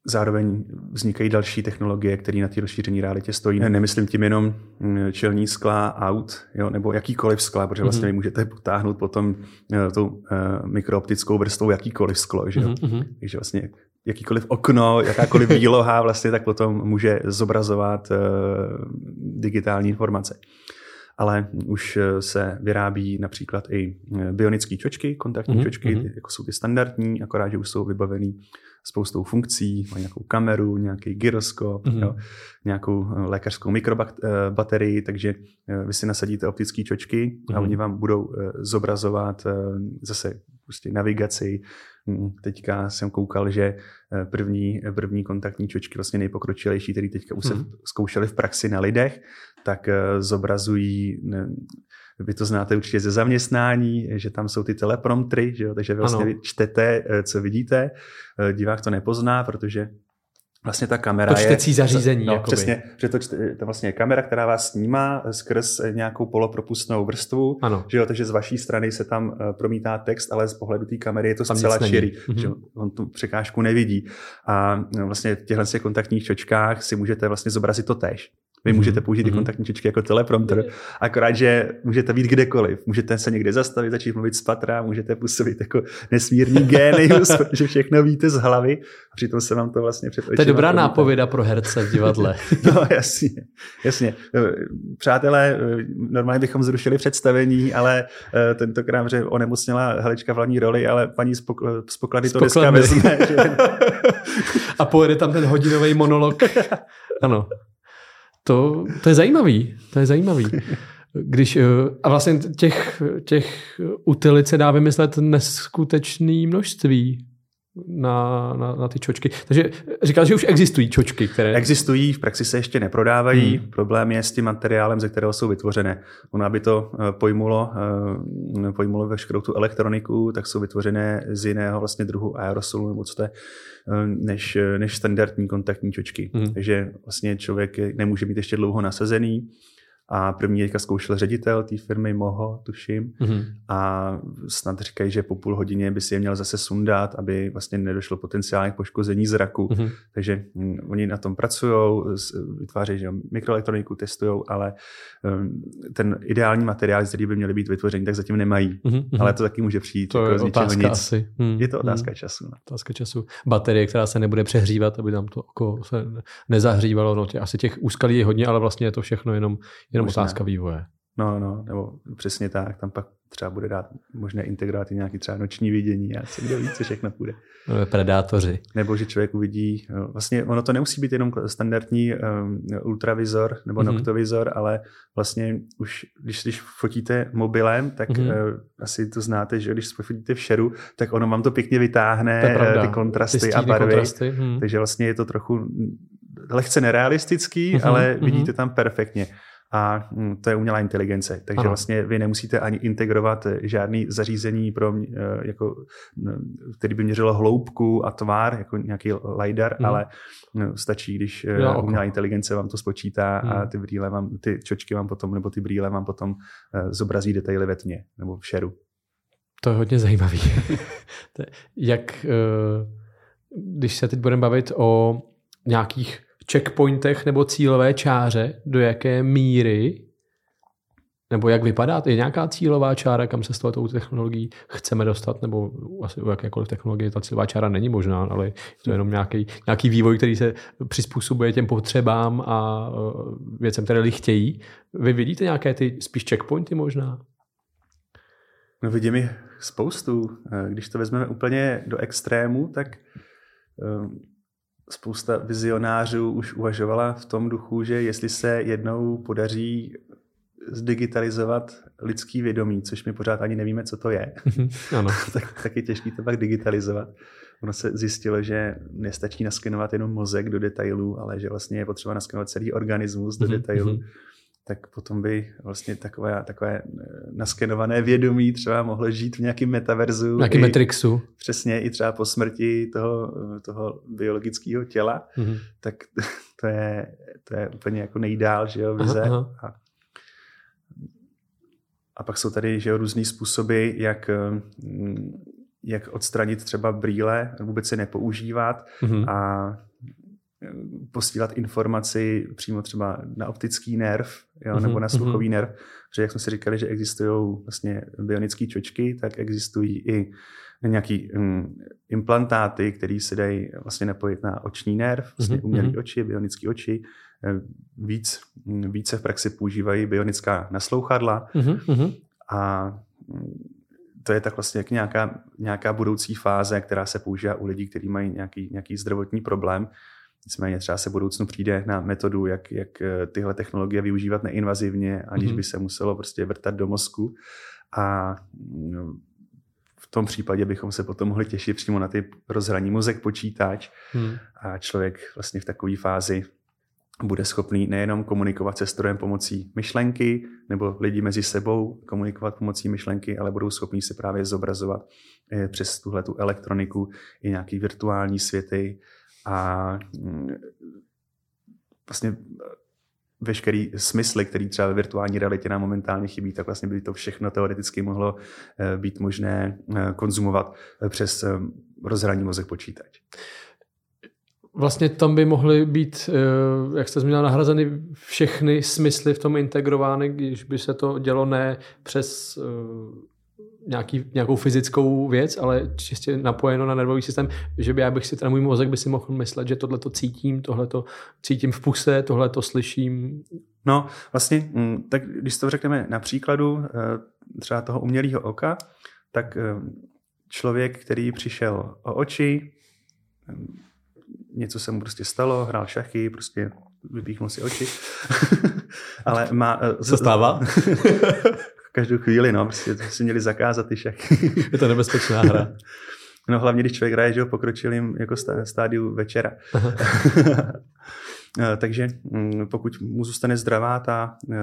[SPEAKER 2] Zároveň vznikají další technologie, které na té rozšířené realitě stojí. Nemyslím tím jenom mm, čelní skla aut, jo, nebo jakýkoliv skla, protože vlastně mm-hmm. vy můžete potáhnout potom uh, tou uh, mikrooptickou vrstvou jakýkoliv sklo. Že jo? Mm-hmm. Takže vlastně jakýkoliv okno, jakákoliv výloha vlastně tak potom může zobrazovat uh, digitální informace ale už eh, se vyrábí například i eh, bionické čočky, kontaktní mm-hmm. čočky, ty, jako jsou ty standardní, akorát, že už jsou vybavený spoustou funkcí, mají nějakou kameru, nějaký gyroskop, mm-hmm. jo, nějakou eh, lékařskou mikrobaterii, takže vy si nasadíte optické čočky mm-hmm. a mhm. oni vám budou zobrazovat zase prostě navigaci. Hm, teďka jsem koukal, že první, první kontaktní čočky, vlastně nejpokročilejší, které teďka už se mm-hmm. zkoušeli v praxi na lidech, tak eh, zobrazují, ne, vy to znáte určitě ze zaměstnání, že tam jsou ty telepromptry, že jo? takže vlastně vy čtete, eh, co vidíte, eh, divák to nepozná, protože vlastně ta kamera
[SPEAKER 1] to čtecí
[SPEAKER 2] je...
[SPEAKER 1] zařízení.
[SPEAKER 2] No, jakoby. přesně, že to, to vlastně je kamera, která vás snímá skrz nějakou polopropustnou vrstvu, ano. že jo, takže z vaší strany se tam promítá text, ale z pohledu té kamery je to tam zcela čirý, mm-hmm. že on tu překážku nevidí. A no, vlastně v těchto kontaktních čočkách si můžete vlastně zobrazit to tež. Vy můžete mhm. použít mm-hmm. kontaktní čočky jako teleprompter, akorát, že můžete být kdekoliv. Můžete se někde zastavit, začít mluvit z patra, můžete působit jako nesmírný génius, protože všechno víte z hlavy a přitom se vám to vlastně před
[SPEAKER 1] To je dobrá povíte. nápověda pro herce v divadle.
[SPEAKER 2] no jasně, jasně. Přátelé, normálně bychom zrušili představení, ale eh, tentokrát, že onemocněla Helička v hlavní roli, ale paní z, poklady to dneska vezme. Že...
[SPEAKER 1] a pojede tam ten hodinový monolog. Ano. To, to je zajímavý, to je zajímavý. Když, eh, a vlastně těch, těch utilit se dá vymyslet neskutečné množství na, na, na ty čočky. Takže říkal, že už existují čočky, které...
[SPEAKER 2] Existují, v praxi se ještě neprodávají. Hmm. Problém je s tím materiálem, ze kterého jsou vytvořené. Ono, aby to eh, pojmulo, eh, pojmulo veškerou tu elektroniku, tak jsou vytvořené z jiného vlastně druhu aerosolu, nebo co to je, eh, než, než standardní kontaktní čočky. Hmm. Takže vlastně člověk nemůže být ještě dlouho nasazený a první teďka zkoušel ředitel té firmy Moho, tuším, mm-hmm. a snad říkají, že po půl hodině by si je měl zase sundat, aby vlastně nedošlo potenciálně k poškození zraku. Mm-hmm. Takže hm, oni na tom pracují, vytvářejí že mikroelektroniku, testují, ale um, ten ideální materiál, který by měly být vytvoření, tak zatím nemají. Mm-hmm. Ale to taky může přijít
[SPEAKER 1] to jako je z otázka nic. Asi.
[SPEAKER 2] Mm, je to otázka mm. času. No.
[SPEAKER 1] Otázka času. Baterie, která se nebude přehřívat, aby tam to oko se nezahřívalo. No, tě, asi těch úskalí je hodně, ale vlastně je to všechno jenom, jenom jenom Možná. otázka vývoje.
[SPEAKER 2] No, no, nebo přesně tak, tam pak třeba bude dát možné integrovat i nějaký třeba noční vidění a co kdo ví, co všechno půjde.
[SPEAKER 1] No, predátoři.
[SPEAKER 2] Nebo že člověk uvidí, no, vlastně ono to nemusí být jenom standardní um, ultravizor nebo mm-hmm. noktovizor, ale vlastně už, když, když fotíte mobilem, tak mm-hmm. uh, asi to znáte, že když fotíte v šeru, tak ono vám to pěkně vytáhne, to ty kontrasty ty a barvy. Kontrasty. Hmm. Takže vlastně je to trochu lehce nerealistický, mm-hmm. ale mm-hmm. vidíte tam perfektně a hm, to je umělá inteligence. Takže ano. vlastně vy nemusíte ani integrovat žádný zařízení, pro, eh, jako, který by měřilo hloubku a tvar, jako nějaký LiDAR, hmm. ale no, stačí, když eh, jo, umělá inteligence vám to spočítá hmm. a ty brýle vám, ty čočky vám potom, nebo ty brýle vám potom zobrazí detaily ve tmě nebo v šeru.
[SPEAKER 1] To je hodně zajímavý. Jak, když se teď budeme bavit o nějakých checkpointech nebo cílové čáře, do jaké míry nebo jak vypadá? Je nějaká cílová čára, kam se s touto technologií chceme dostat, nebo asi u jakékoliv technologie ta cílová čára není možná, ale je to jenom nějaký, nějaký vývoj, který se přizpůsobuje těm potřebám a e, věcem, které lidi chtějí. Vy vidíte nějaké ty spíš checkpointy možná?
[SPEAKER 2] No vidím je spoustu. E, když to vezmeme úplně do extrému, tak e, spousta vizionářů už uvažovala v tom duchu, že jestli se jednou podaří zdigitalizovat lidský vědomí, což my pořád ani nevíme, co to je,
[SPEAKER 1] mhm, ano.
[SPEAKER 2] tak, tak je těžké to pak digitalizovat. Ono se zjistilo, že nestačí naskenovat jenom mozek do detailů, ale že vlastně je potřeba naskenovat celý organismus do mm-hmm. detailů. Tak potom by vlastně takové, takové naskenované vědomí třeba mohlo žít v nějakém metaverzu.
[SPEAKER 1] Nějaký i, Matrixu.
[SPEAKER 2] Přesně, i třeba po smrti toho, toho biologického těla. Mm-hmm. Tak to je, to je úplně jako nejdál, že jo, vize. Aha, aha. A, a pak jsou tady, že jo, různý způsoby, jak jak odstranit třeba brýle, vůbec se nepoužívat mm-hmm. a posílat informaci přímo třeba na optický nerv jo, mm-hmm. nebo na sluchový mm-hmm. nerv. Protože jak jsme si říkali, že existují vlastně bionické čočky, tak existují i nějaký um, implantáty, které se dají vlastně napojit na oční nerv, vlastně mm-hmm. umělý oči, bionické oči. E, víc, více v praxi používají bionická naslouchadla mm-hmm. a to je tak vlastně jak nějaká, nějaká budoucí fáze, která se používá u lidí, kteří mají nějaký, nějaký zdravotní problém. Nicméně třeba se budoucnu přijde na metodu, jak, jak eh, tyhle technologie využívat neinvazivně, aniž mm-hmm. by se muselo prostě vrtat do mozku. A no, v tom případě bychom se potom mohli těšit přímo na ty rozhraní mozek počítač hmm. a člověk vlastně v takové fázi bude schopný nejenom komunikovat se strojem pomocí myšlenky, nebo lidi mezi sebou komunikovat pomocí myšlenky, ale budou schopní se právě zobrazovat eh, přes tuhle tu elektroniku i nějaký virtuální světy a mm, vlastně eh, veškerý smysly, který třeba ve virtuální realitě nám momentálně chybí, tak vlastně by to všechno teoreticky mohlo eh, být možné konzumovat přes rozhraní mozek počítač.
[SPEAKER 1] Vlastně tam by mohly být, eh, jak jste zmínil, nahrazeny všechny smysly v tom integrovány, když by se to dělo ne přes eh, nějaký, nějakou fyzickou věc, ale čistě napojeno na nervový systém, že by já bych si ten můj mozek by si mohl myslet, že tohle to cítím, tohle to cítím v puse, tohle to slyším.
[SPEAKER 2] No, vlastně, mm, tak když to řekneme na příkladu eh, třeba toho umělého oka, tak člověk, který přišel o oči, něco se mu prostě stalo, hrál šachy, prostě vypíchnul si oči. Ale má...
[SPEAKER 1] Co stává?
[SPEAKER 2] Každou chvíli, no, prostě si měli zakázat ty šachy.
[SPEAKER 1] Je to nebezpečná hra.
[SPEAKER 2] No hlavně, když člověk hraje, že ho pokročilým jako stádiu večera. Eh, takže mm, pokud mu zůstane zdravá ta, eh,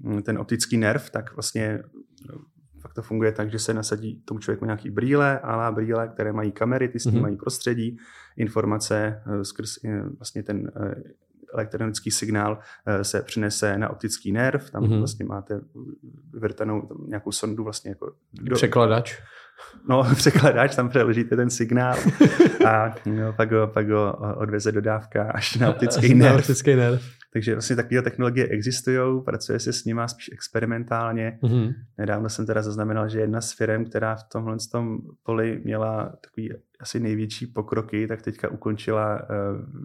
[SPEAKER 2] mm, ten optický nerv, tak vlastně Fakt to funguje tak, že se nasadí tomu člověku nějaký brýle, ale brýle, které mají kamery, ty s ním mm-hmm. mají prostředí, informace eh, skrz eh, vlastně ten eh, elektronický signál se přinese na optický nerv, tam mm-hmm. vlastně máte vrtanou nějakou sondu vlastně jako...
[SPEAKER 1] Do, Překladač.
[SPEAKER 2] No, překladač, tam přeložíte ten signál a no, pak, ho, pak ho odveze dodávka až na optický nerv. Na
[SPEAKER 1] optický nerv.
[SPEAKER 2] Takže vlastně takové technologie existují, pracuje se s nimi spíš experimentálně. Mm-hmm. Nedávno jsem teda zaznamenal, že jedna z firm, která v tomhle tom poli měla takový asi největší pokroky, tak teďka ukončila uh,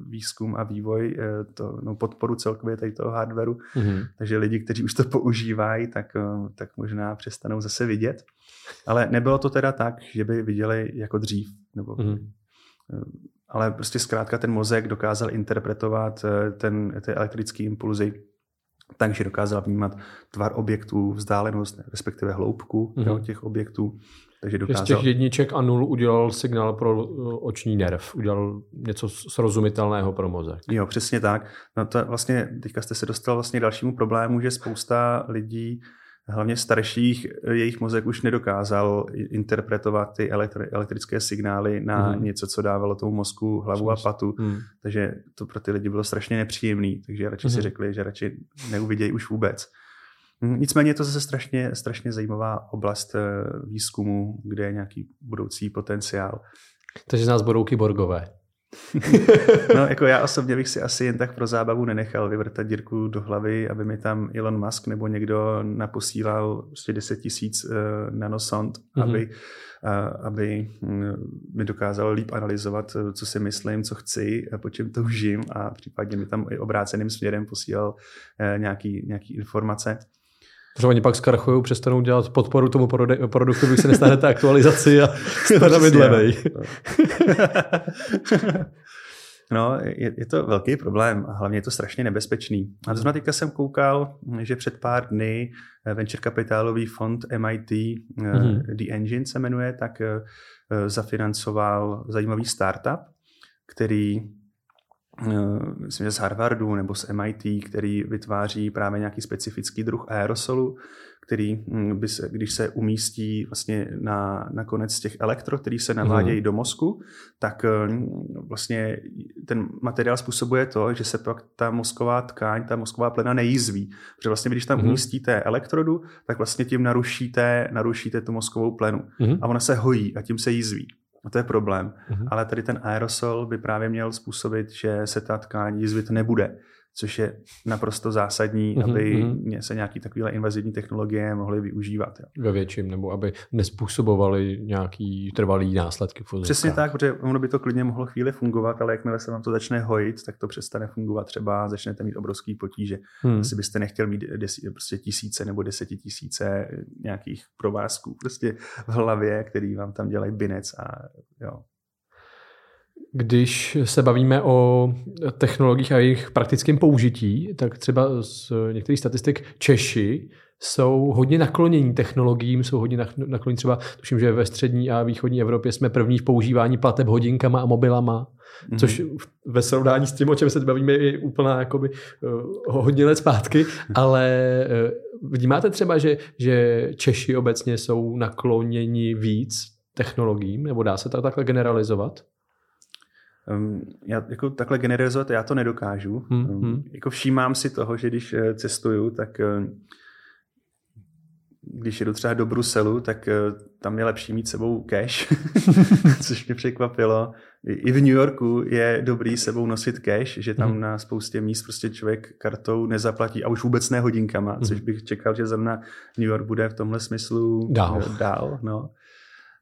[SPEAKER 2] výzkum a vývoj, uh, to, no, podporu celkově tady toho hardwareu. Mm-hmm. Takže lidi, kteří už to používají, tak, uh, tak možná přestanou zase vidět. Ale nebylo to teda tak, že by viděli jako dřív. Nebo, mm-hmm ale prostě zkrátka ten mozek dokázal interpretovat eh, ten, ty elektrické impulzy takže dokázal vnímat tvar objektů, vzdálenost, respektive hloubku mm-hmm. jo, těch objektů.
[SPEAKER 1] Takže dokázal... Z těch jedniček a nul udělal signál pro eh, oční nerv, udělal něco srozumitelného pro mozek.
[SPEAKER 2] Jo, přesně tak. No to vlastně, teďka jste se dostal vlastně dalšímu problému, že spousta lidí hlavně starších, jejich mozek už nedokázal interpretovat ty elektrické signály na mm. něco, co dávalo tomu mozku hlavu a patu. Mm. Takže to pro ty lidi bylo strašně nepříjemné, takže radši mm. si mhm. řekli, že radši neuvidějí už vůbec. Hm, nicméně je to zase strašně, strašně zajímavá oblast eh, výzkumu, kde je nějaký budoucí potenciál.
[SPEAKER 1] Takže z nás budou kyborgové.
[SPEAKER 2] No, jako já osobně bych si asi jen tak pro zábavu nenechal vyvrtat dírku do hlavy, aby mi tam Elon Musk nebo někdo naposílal prostě 10 tisíc uh, nanosond, mm-hmm. aby, uh, aby mm, mi dokázal líp analyzovat, uh, co si myslím, co chci, po čem toužím a případně mi tam i obráceným směrem posílal uh, nějaký, nějaký informace.
[SPEAKER 1] Protože oni pak zkrachují, přestanou dělat podporu tomu produktu, když se nestanete aktualizaci a jste na mydlevej.
[SPEAKER 2] No, je, je to velký problém a hlavně je to strašně nebezpečný. A zrovna teďka jsem koukal, že před pár dny eh, venture kapitálový fond MIT, mm-hmm. The Engine se jmenuje, tak eh, zafinancoval zajímavý startup, který myslím, že z Harvardu nebo z MIT, který vytváří právě nějaký specifický druh aerosolu, který, hm, by se, když se umístí vlastně na, na konec těch elektrod, který se navádějí mm. do mozku, tak hm, vlastně ten materiál způsobuje to, že se pak ta mozková tkáň, ta mozková plena nejízví. Protože vlastně, když tam mm. umístíte elektrodu, tak vlastně tím narušíte, narušíte tu mozkovou plenu. Mm. A ona se hojí a tím se jízví. A to je problém. Mm-hmm. Ale tady ten aerosol by právě měl způsobit, že se ta tkáň jízvit nebude což je naprosto zásadní, mm-hmm. aby mhm. se nějaké takovéhle invazivní technologie mohly využívat. Jo.
[SPEAKER 1] Ve větším, nebo aby nespůsobovaly nějaký trvalý následky. V
[SPEAKER 2] Přesně tak, protože ono by to klidně mohlo chvíli fungovat, ale jakmile se vám to začne hojit, tak to přestane fungovat. Třeba začnete mít obrovský potíže. Hmm. Asi byste nechtěl mít desí, prostě tisíce nebo desetitisíce nějakých provázků prostě v hlavě, který vám tam dělají binec a jo,
[SPEAKER 1] když se bavíme o technologiích a jejich praktickém použití, tak třeba z některých statistik Češi jsou hodně naklonění technologiím, jsou hodně naklonění třeba, tuším, že ve střední a východní Evropě jsme první v používání plateb hodinkama a mobilama, mm-hmm. což ve srovnání s tím, o čem se bavíme, je úplná jakoby, uh, hodně let zpátky, ale uh, vnímáte třeba, že, že Češi obecně jsou nakloněni víc technologiím, nebo dá se to takhle generalizovat?
[SPEAKER 2] Já jako takhle generalizovat, já to nedokážu. Hmm, um, jako všímám si toho, že když eh, cestuju, tak uh, když jedu třeba do Bruselu, tak uh, tam je lepší mít sebou cash, což mě překvapilo. I, v New Yorku je dobrý sebou nosit cash, že tam hmm. na spoustě míst prostě člověk kartou nezaplatí a už vůbec ne hodinkama, hmm. což bych čekal, že zrovna New York bude v tomhle smyslu
[SPEAKER 1] dál.
[SPEAKER 2] dál no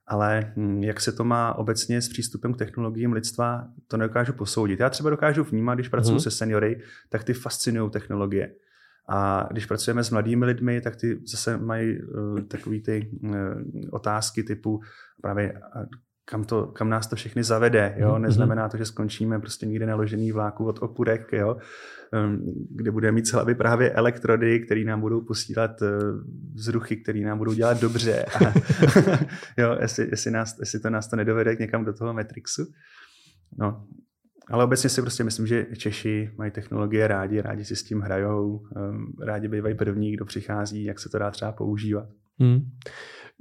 [SPEAKER 2] ale hm, jak se to má obecně s přístupem k technologiím lidstva, to nedokážu posoudit. Já třeba dokážu vnímat, když pracuji mm-hmm. se seniory, tak ty fascinují technologie. A když pracujeme s mladými lidmi, tak ty zase mají uh, takové ty uh, otázky typu právě kam, to, kam nás to všechny zavede. Jo? Mhm, Neznamená to, že skončíme prostě někde naložený vláku od opurek, jo? kde bude mít z hlavy právě elektrody, které nám budou posílat eh, vzruchy, které nám budou dělat dobře. A, jo, jestli, jestli, nás, jestli to nás to nedovede někam do toho Matrixu. No, ale obecně si prostě myslím, že Češi mají technologie rádi, rádi si s tím hrajou, rádi bývají první, kdo přichází, jak se to dá třeba používat. Hmm.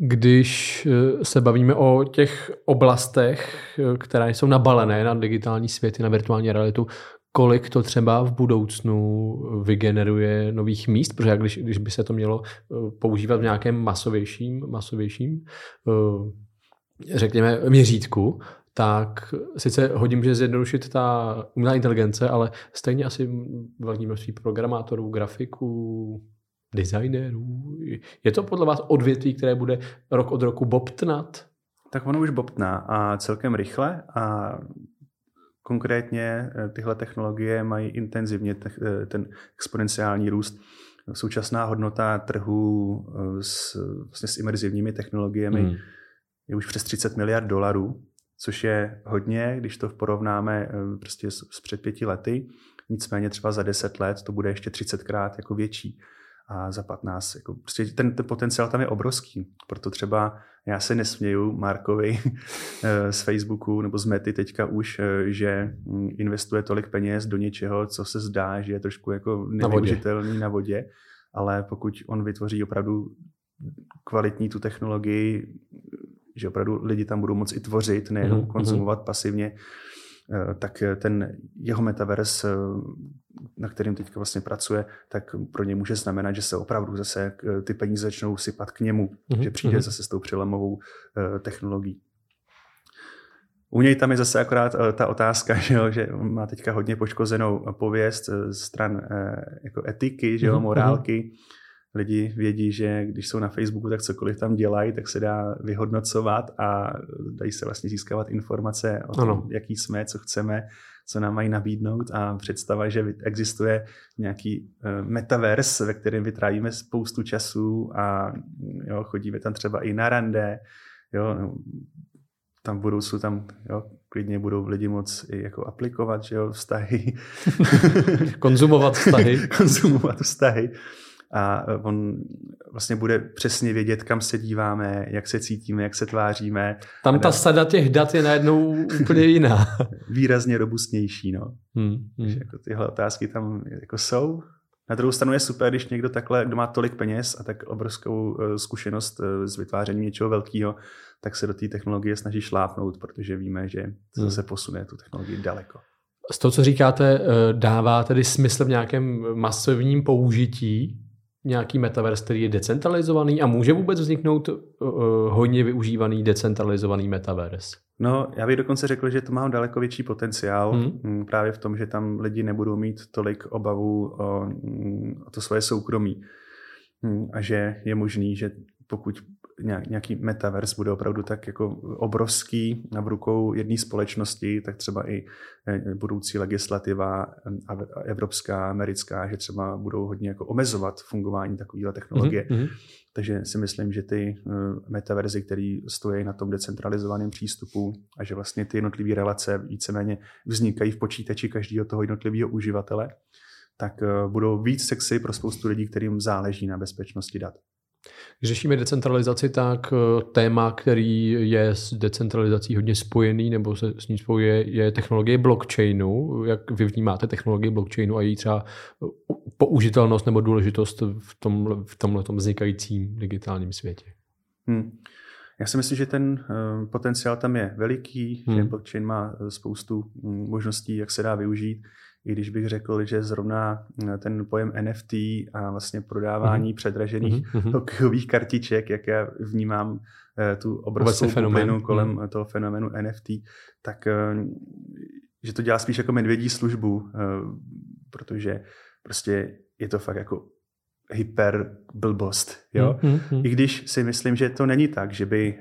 [SPEAKER 1] Když eh, se bavíme o těch oblastech, eh, které jsou nabalené na digitální světy, na virtuální realitu, kolik to třeba v budoucnu vygeneruje nových míst, protože když, když by se to mělo eh, používat v nějakém masovějším, masovějším řekněme, měřítku, tak sice hodím, že zjednodušit ta umělá inteligence, ale stejně asi velké množství programátorů, grafiků, designérů? Je to podle vás odvětví, které bude rok od roku bobtnat?
[SPEAKER 2] Tak ono už bobtná a celkem rychle a konkrétně eh, tyhle technologie mají intenzivně eh, ten exponenciální růst. Současná hodnota trhu eh, s, vlastně s imerzivními technologiemi hmm. je už přes 30 miliard dolarů, což je hodně, když to porovnáme prostě s, s před pěti lety. Nicméně třeba za 10 let to bude ještě 30krát jako větší a za 15. Jako prostě ten, ten potenciál tam je obrovský. Proto třeba já se nesměju Markovi eh, z Facebooku nebo z Mety teďka už, eh, že mm, investuje tolik peněz do něčeho, co se zdá, že je trošku jako nevyužitelný na vodě, ale pokud on vytvoří opravdu kvalitní tu technologii, že opravdu lidi tam budou moci i tvořit, nejenom mm-hmm. konzumovat pasivně, tak ten jeho metaverse, eh, na kterým teďka vlastně pracuje, tak pro ně může znamenat, že se opravdu zase eh, ty peníze začnou sypat k němu, mm-hmm. že přijde mm-hmm. zase s tou přelomovou technologií. U něj tam je zase akorát ta otázka, že, jo, že má teďka hodně poškozenou pověst stran jako etiky, že jo, mhm, morálky. Mm-hmm lidi vědí, že když jsou na Facebooku, tak cokoliv tam dělají, tak se dá vyhodnocovat a dají se vlastně získávat informace o tom, ano. jaký jsme, co chceme, co nám mají nabídnout a představa, že existuje nějaký uh, metaverse, ve kterém vytrávíme spoustu času a jo, chodíme tam třeba i na rande, jo, no, tam budou jsou tam, jo, klidně budou lidi moc i jako aplikovat, že jo, vztahy.
[SPEAKER 1] Konzumovat vztahy.
[SPEAKER 2] Konzumovat vztahy a on vlastně bude přesně vědět, kam se díváme, jak se cítíme, jak se tváříme.
[SPEAKER 1] Tam ta sada těch dat je najednou úplně jiná.
[SPEAKER 2] Výrazně robustnější, no. Hmm, hmm. jako tyhle otázky tam jako jsou. Na druhou stranu je super, když někdo takhle, kdo má tolik peněz a tak obrovskou eh, zkušenost eh, s vytvářením něčeho velkého, tak se do té technologie snaží šlápnout, protože víme, že to hmm. se posune tu technologii daleko.
[SPEAKER 1] Z toho, co říkáte, eh, dává tedy smysl v nějakém masovním použití nějaký metaverse, který je decentralizovaný a může vůbec vzniknout uh, hodně využívaný decentralizovaný metaverse?
[SPEAKER 2] No, já bych dokonce řekl, že to má daleko větší potenciál hmm. právě v tom, že tam lidi nebudou mít tolik obavu o, o to svoje soukromí hm, a že je možný, že pokud nějaký metaverse bude opravdu tak jako obrovský na v rukou jedné společnosti, tak třeba i eh, budoucí legislativa eh, evropská, americká, že třeba budou hodně jako omezovat fungování takovéhle technologie. Mm-hmm. Takže si myslím, že ty eh, metaverzy, které stojí na tom decentralizovaném přístupu a že vlastně ty jednotlivé relace víceméně vznikají v počítači každého toho jednotlivého uživatele, tak budou víc sexy pro spoustu lidí, kterým záleží na bezpečnosti dat.
[SPEAKER 1] Když řešíme decentralizaci, tak eh, téma, který je s decentralizací hodně spojený nebo se s ní spojuje, je technologie blockchainu. Jak vy vnímáte technologii blockchainu a její třeba eh, použitelnost nebo důležitost v, tom, v tomhle vznikajícím digitálním světě? Hmm.
[SPEAKER 2] Já si myslím, že ten uh, potenciál tam je veliký, hmm. že blockchain má spoustu hm, možností, jak se dá využít i když bych řekl, že zrovna eh, ten pojem NFT a vlastně prodávání mm-hmm. předražených mm-hmm. hokejových kartiček, jak já vnímám eh, tu obrovskou fenomenu kolem mm. toho fenoménu NFT, tak eh, že to dělá spíš jako medvědí službu, protože prostě je to fakt jako hyper blbost. Jo? Mm-hmm. I když si myslím, že to není tak, že by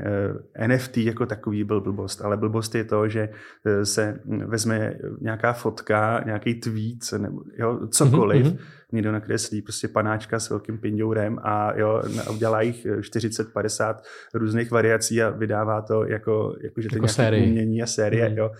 [SPEAKER 2] eh, NFT jako takový byl blbost, ale blbost je to, že uh, se vezme nějaká fotka, nějaký tweet, nebo jo, cokoliv, mm-hmm. někdo nakreslí prostě panáčka s velkým pindourem a jo, udělá jich 40-50 různých variací a vydává to jako, jako že to jako nějaké umění a série. Mm-hmm. Jo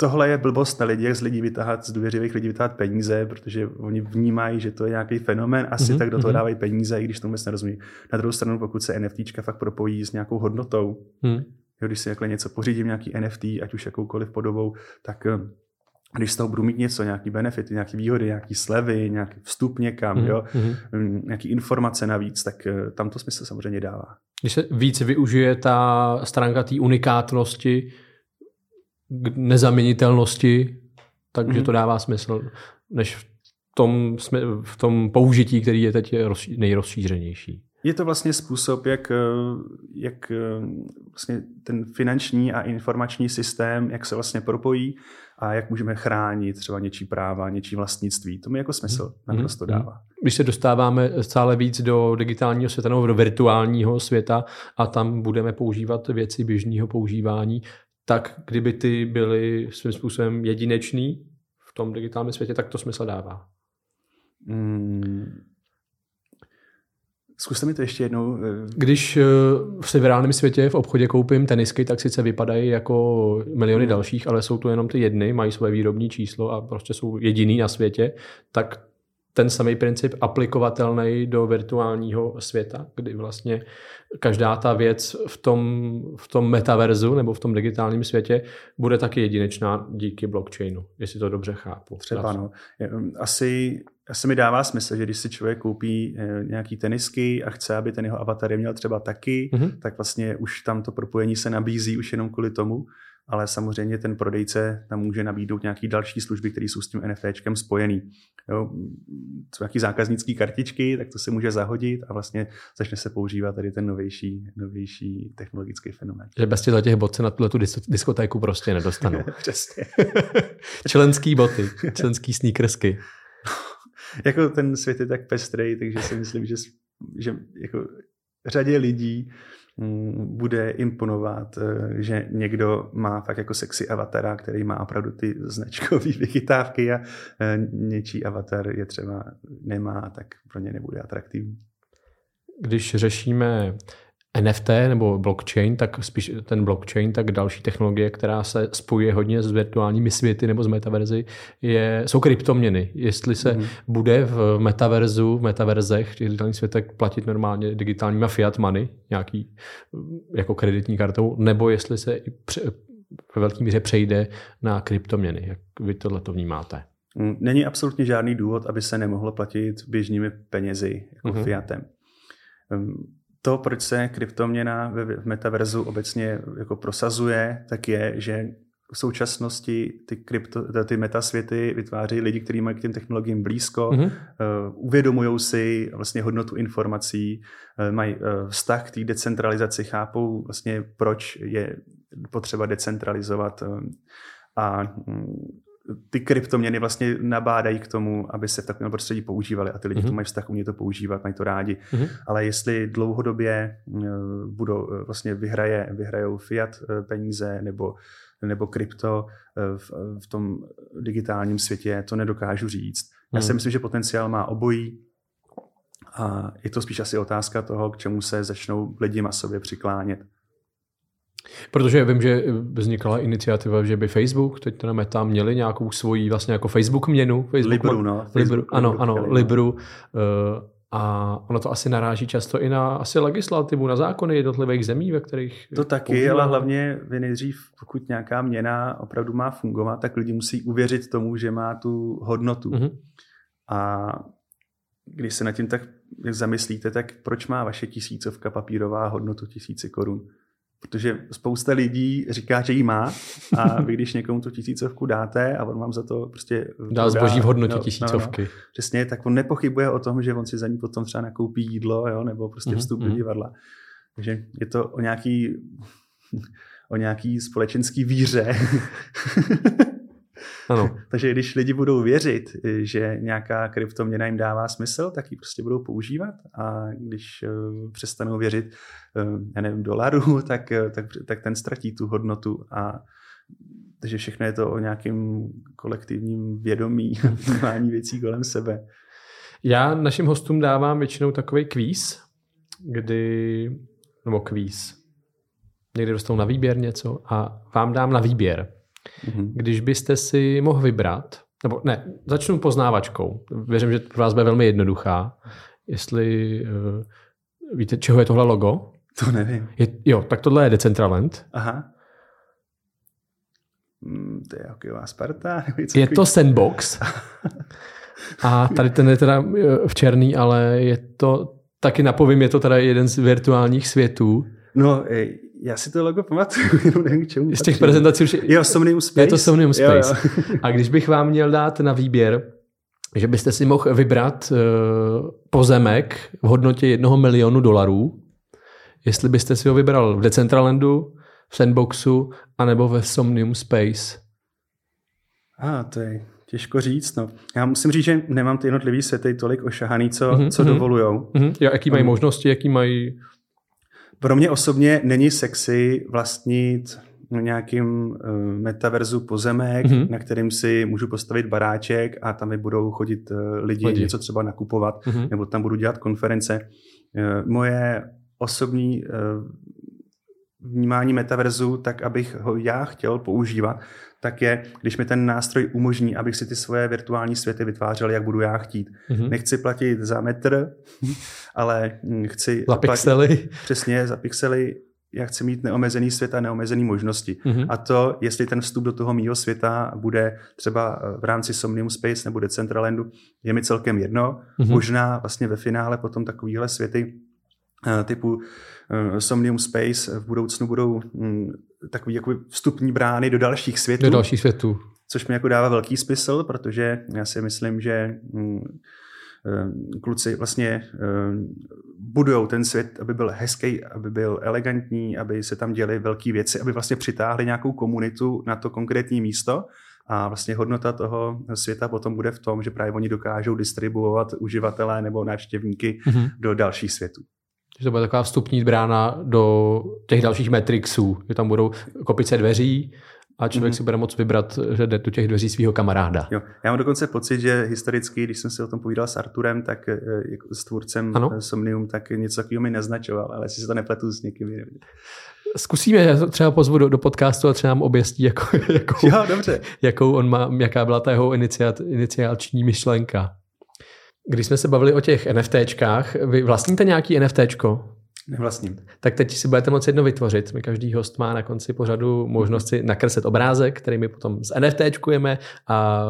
[SPEAKER 2] tohle je blbost na lidi, jak z lidí vytáhat, z důvěřivých lidí vytáhat peníze, protože oni vnímají, že to je nějaký fenomén, asi mm-hmm. tak do toho mhm. dávají peníze, i když to vůbec nerozumí. Na druhou stranu, pokud se NFTčka fakt propojí s nějakou hodnotou, mm. jo, když si jakhle něco pořídím, nějaký NFT, ať už jakoukoliv podobou, tak eh, když z toho budu mít něco, nějaký benefity, nějaké výhody, nějaké slevy, nějaký vstup někam, mm, jo, mm. nějaký informace navíc, tak eh, tam to smysl samozřejmě dává.
[SPEAKER 1] Když se víc využije ta stránka té unikátnosti, k nezaměnitelnosti, takže mm. to dává smysl, než v tom, v tom použití, který je teď nejrozšířenější.
[SPEAKER 2] Je to vlastně způsob, jak, jak vlastně ten finanční a informační systém, jak se vlastně propojí a jak můžeme chránit třeba něčí práva, něčí vlastnictví. To mi jako smysl mm. naprosto mm. dává.
[SPEAKER 1] Když se dostáváme stále víc do digitálního světa nebo do virtuálního světa a tam budeme používat věci běžného používání, tak kdyby ty byly svým způsobem jedinečný v tom digitálním světě, tak to smysl dává. Hmm.
[SPEAKER 2] Zkuste mi to ještě jednou. Eh,
[SPEAKER 1] Když eh, v reálném světě v obchodě koupím tenisky, tak sice vypadají jako miliony hmm. dalších, ale jsou to jenom ty jedny, mají svoje výrobní číslo a prostě jsou jediný na světě, tak ten samý princip aplikovatelný do virtuálního světa, kdy vlastně každá ta věc v tom, v tom metaverzu nebo v tom digitálním světě bude taky jedinečná díky blockchainu, jestli to dobře chápu.
[SPEAKER 2] Třeba no. Um, asi, asi mi dává smysl, že když si člověk koupí eh, nějaký tenisky a chce, aby ten jeho avatar je měl třeba taky, mm-hmm. tak vlastně už tam to propojení se nabízí už jenom kvůli tomu ale samozřejmě ten prodejce tam může nabídnout nějaké další služby, které jsou s tím NFTčkem spojený. Jo, jsou nějaké zákaznické kartičky, tak to se může zahodit a vlastně začne se používat tady ten novější, novější technologický fenomén.
[SPEAKER 1] Že bez těch, těch bot se na tuhle tu diskotéku prostě nedostanou.
[SPEAKER 2] Přesně.
[SPEAKER 1] členský boty, členský sneakersky.
[SPEAKER 2] jako ten svět je tak pestrý, takže si myslím, že, že jako řadě lidí bude imponovat, eh, že někdo má fakt jako sexy avatara, který má opravdu ty značkové vychytávky a eh, něčí avatar je třeba nemá, tak pro ně nebude atraktivní.
[SPEAKER 1] Když řešíme NFT nebo blockchain, tak spíš ten blockchain, tak další technologie, která se spojuje hodně s virtuálními světy nebo s metaverzy, je, jsou kryptoměny. Jestli se mm. bude v metaverzu, v metaverzech, v těch digitálních světech platit normálně digitálníma fiat money, nějaký jako kreditní kartou, nebo jestli se i pře, ve velké míře přejde na kryptoměny. Jak vy tohle to vnímáte?
[SPEAKER 2] Mm, není absolutně žádný důvod, aby se nemohlo platit běžnými penězi, jako mm-hmm. fiatem. To, proč se kryptoměna v metaverzu obecně jako prosazuje, tak je, že v současnosti ty, krypto, ty metasvěty vytváří lidi, kteří mají k těm technologiím blízko, mm-hmm. uh, uvědomují si vlastně hodnotu informací, uh, mají uh, vztah k té decentralizaci, chápou vlastně, proč je potřeba decentralizovat uh, a um, ty kryptoměny vlastně nabádají k tomu, aby se v takovém prostředí používaly a ty lidi mm-hmm. to mají vztah, umí to používat, mají to rádi. Mm-hmm. Ale jestli dlouhodobě budou, vlastně vyhraje, vyhrajou fiat peníze nebo nebo krypto eh, v, v tom digitálním světě, to nedokážu říct. Já si hmm. myslím, že potenciál má obojí a je to spíš asi otázka toho, k čemu se začnou lidi masově přiklánět.
[SPEAKER 1] Protože vím, že vznikala iniciativa, že by Facebook, teď teda Meta, měli nějakou svoji vlastně jako Facebook měnu. Facebook
[SPEAKER 2] Libru, no.
[SPEAKER 1] Facebook, Libru, ano, ano, Libru. Uh, a ono to asi naráží často i na asi legislativu, na zákony jednotlivých zemí, ve kterých...
[SPEAKER 2] To taky, používá. ale hlavně vy nejdřív, pokud nějaká měna opravdu má fungovat, tak lidi musí uvěřit tomu, že má tu hodnotu. Mm-hmm. A když se nad tím tak zamyslíte, tak proč má vaše tisícovka papírová hodnotu tisíce korun? Protože spousta lidí říká, že ji má a vy když někomu tu tisícovku dáte a on vám za to prostě...
[SPEAKER 1] Dá zboží v hodnotě no, tisícovky. No, no,
[SPEAKER 2] přesně, tak on nepochybuje o tom, že on si za ní potom třeba nakoupí jídlo jo, nebo prostě mhm, vstup mm-hmm. do divadla. Takže je to o nějaký, o nějaký společenský víře. Ano. Takže když lidi budou věřit, že nějaká kryptoměna jim dává smysl, tak ji prostě budou používat a když uh, přestanou věřit, uh, já nevím, dolaru, tak, tak, tak ten ztratí tu hodnotu a takže všechno je to o nějakém kolektivním vědomí, vnímání věcí kolem sebe.
[SPEAKER 1] Já našim hostům dávám většinou takový kvíz, kdy, nebo kvíz, někdy dostanou na výběr něco a vám dám na výběr Mm-hmm. Když byste si mohl vybrat, nebo ne, začnu poznávačkou. Věřím, že pro vás bude velmi jednoduchá. Jestli uh, víte, čeho je tohle logo?
[SPEAKER 2] To nevím.
[SPEAKER 1] Je, jo, tak tohle je Decentraland.
[SPEAKER 2] Aha. Mm, to je hokejová Sparta?
[SPEAKER 1] Je to Sandbox. A tady ten je teda eh, v černý, ale je to, taky napovím, je to teda jeden z virtuálních světů.
[SPEAKER 2] No, já si to logo pamatuju, jenom nevím k čemu.
[SPEAKER 1] Z těch prezentací už...
[SPEAKER 2] Jo, Somnium Space.
[SPEAKER 1] Je to Somnium Space. Jo, jo. A když bych vám měl dát na výběr, že byste si mohl vybrat uh, pozemek v hodnotě jednoho milionu dolarů, jestli byste si ho vybral v Decentralandu, v Sandboxu, anebo ve Somnium Space.
[SPEAKER 2] A, ah, to je těžko říct. No. Já musím říct, že nemám ty jednotlivý světy tolik ošahaný, co, mm-hmm, co mm-hmm. dovolujou.
[SPEAKER 1] Mm-hmm. Jo, jaký mají um, možnosti, jaký mají
[SPEAKER 2] pro mě osobně není sexy vlastnit nějakým uh, metaverzu pozemek, mm-hmm. na kterým si můžu postavit baráček a tam mi budou chodit uh, lidi, lidi něco třeba nakupovat, mm-hmm. nebo tam budu dělat konference. Uh, moje osobní uh, vnímání metaverzu, tak abych ho já chtěl používat, tak je, když mi ten nástroj umožní, abych si ty svoje virtuální světy vytvářel, jak budu já chtít. Mm-hmm. Nechci platit za metr, ale chci...
[SPEAKER 1] Za pixely.
[SPEAKER 2] Platit, přesně, za pixely. Já chci mít neomezený svět a neomezený možnosti. Mm-hmm. A to, jestli ten vstup do toho mýho světa bude třeba v rámci Somnium Space nebo Decentralandu, je mi celkem jedno. Mm-hmm. Možná vlastně ve finále potom takovýhle světy eh, typu eh, Somnium Space v budoucnu budou mm, takový jako vstupní brány do dalších světů.
[SPEAKER 1] Do dalších světů.
[SPEAKER 2] Což mi jako dává velký smysl, protože já si myslím, že mm, eh, kluci vlastně eh, budují ten svět, aby byl hezký, aby byl elegantní, aby se tam děly velké věci, aby vlastně přitáhli nějakou komunitu na to konkrétní místo a vlastně hodnota toho světa potom bude v tom, že právě oni dokážou distribuovat uživatelé nebo návštěvníky mm-hmm. do dalších světů.
[SPEAKER 1] Že to bude taková vstupní brána do těch dalších metrixů, že tam budou kopice dveří a člověk mm-hmm. si bude moct vybrat, že jde do těch dveří svého kamaráda.
[SPEAKER 2] Jo. Já mám dokonce pocit, že historicky, když jsem si o tom povídal s Arturem, tak eh, jako s tvůrcem ano? Somnium, tak něco takového mi naznačoval, ale jestli se to nepletu s někým jiným.
[SPEAKER 1] Zkusíme, třeba pozvu do, do podcastu a třeba nám objasní, jako, jakou,
[SPEAKER 2] jo, dobře.
[SPEAKER 1] jakou on má, jaká byla ta jeho iniciat, iniciační myšlenka. Když jsme se bavili o těch NFTčkách, vy vlastníte nějaký NFTčko?
[SPEAKER 2] Nevlastním.
[SPEAKER 1] Tak teď si budete moci jedno vytvořit. My každý host má na konci pořadu možnost si nakreslit obrázek, který my potom z NFTčkujeme a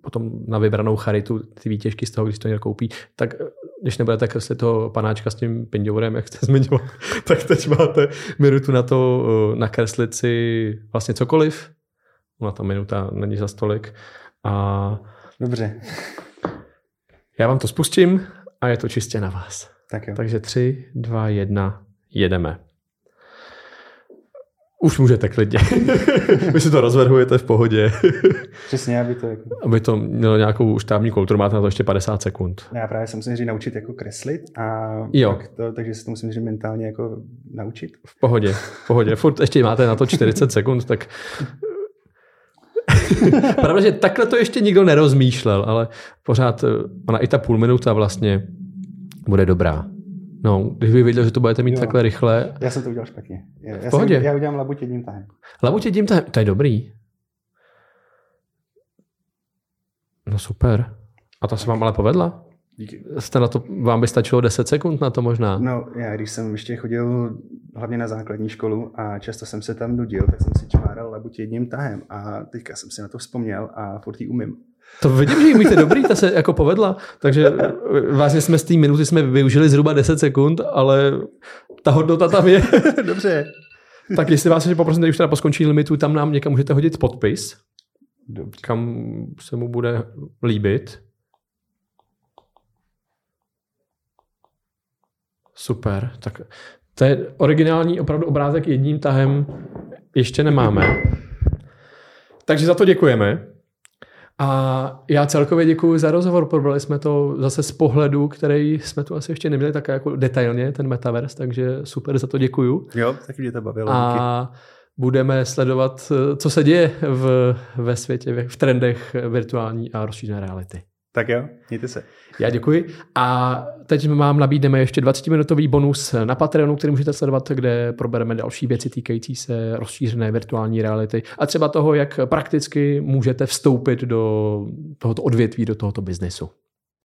[SPEAKER 1] potom na vybranou charitu ty výtěžky z toho, když to někdo koupí. Tak když nebudete kreslit toho panáčka s tím pindourem, jak jste zmiňoval, tak teď máte minutu na to eh, nakreslit si vlastně cokoliv. Ona ta minuta není za stolik. A
[SPEAKER 2] Dobře.
[SPEAKER 1] Já vám to spustím a je to čistě na vás.
[SPEAKER 2] Tak jo.
[SPEAKER 1] Takže 3, 2, 1, jedeme. Už můžete klidně. Vy si to rozvrhujete v pohodě.
[SPEAKER 2] Přesně, aby to... Jako...
[SPEAKER 1] Aby to mělo nějakou štábní kulturu, máte na to ještě 50 sekund.
[SPEAKER 2] Já právě se musím naučit jako kreslit a
[SPEAKER 1] jo.
[SPEAKER 2] Tak to, takže se to musím říct mentálně jako naučit.
[SPEAKER 1] V pohodě, v pohodě. Furt ještě máte na to 40 sekund, tak Pravda, že takhle to ještě nikdo nerozmýšlel, ale pořád ona i ta půl minuta vlastně bude dobrá. No, když by věděl, že to budete mít jo. takhle rychle.
[SPEAKER 2] Já jsem to udělal špatně. Já,
[SPEAKER 1] v pohodě.
[SPEAKER 2] Jsem, já udělám labuť jedním tahem.
[SPEAKER 1] Labuť jedním tahem, to je dobrý. No super. A to se vám ale povedla? Díky. Jste na to, vám by stačilo 10 sekund na to možná?
[SPEAKER 2] No, já když jsem ještě chodil hlavně na základní školu a často jsem se tam nudil, tak jsem si čmáral labuť jedním tahem a teďka jsem si na to vzpomněl a furt ji umím.
[SPEAKER 1] To vidím, že ji umíte dobrý, ta se jako povedla. Takže vlastně jsme z té minuty jsme využili zhruba 10 sekund, ale ta hodnota tam je.
[SPEAKER 2] Dobře.
[SPEAKER 1] Tak jestli vás ještě poprosím, když teda po skončení limitu, tam nám někam můžete hodit podpis,
[SPEAKER 2] Dobře.
[SPEAKER 1] kam se mu bude líbit. Super. Tak to je originální opravdu obrázek jedním tahem ještě nemáme. Takže za to děkujeme. A já celkově děkuji za rozhovor. Probrali jsme to zase z pohledu, který jsme tu asi ještě neměli tak jako detailně, ten metaverse, takže super, za to děkuju.
[SPEAKER 2] Jo, taky mě to bavilo.
[SPEAKER 1] A budeme sledovat, co se děje v, ve světě, v trendech virtuální a rozšířené reality.
[SPEAKER 2] Tak jo, mějte se.
[SPEAKER 1] Já děkuji. A teď vám nabídneme ještě 20-minutový bonus na Patreonu, který můžete sledovat, kde probereme další věci týkající se rozšířené virtuální reality a třeba toho, jak prakticky můžete vstoupit do tohoto odvětví, do tohoto biznesu.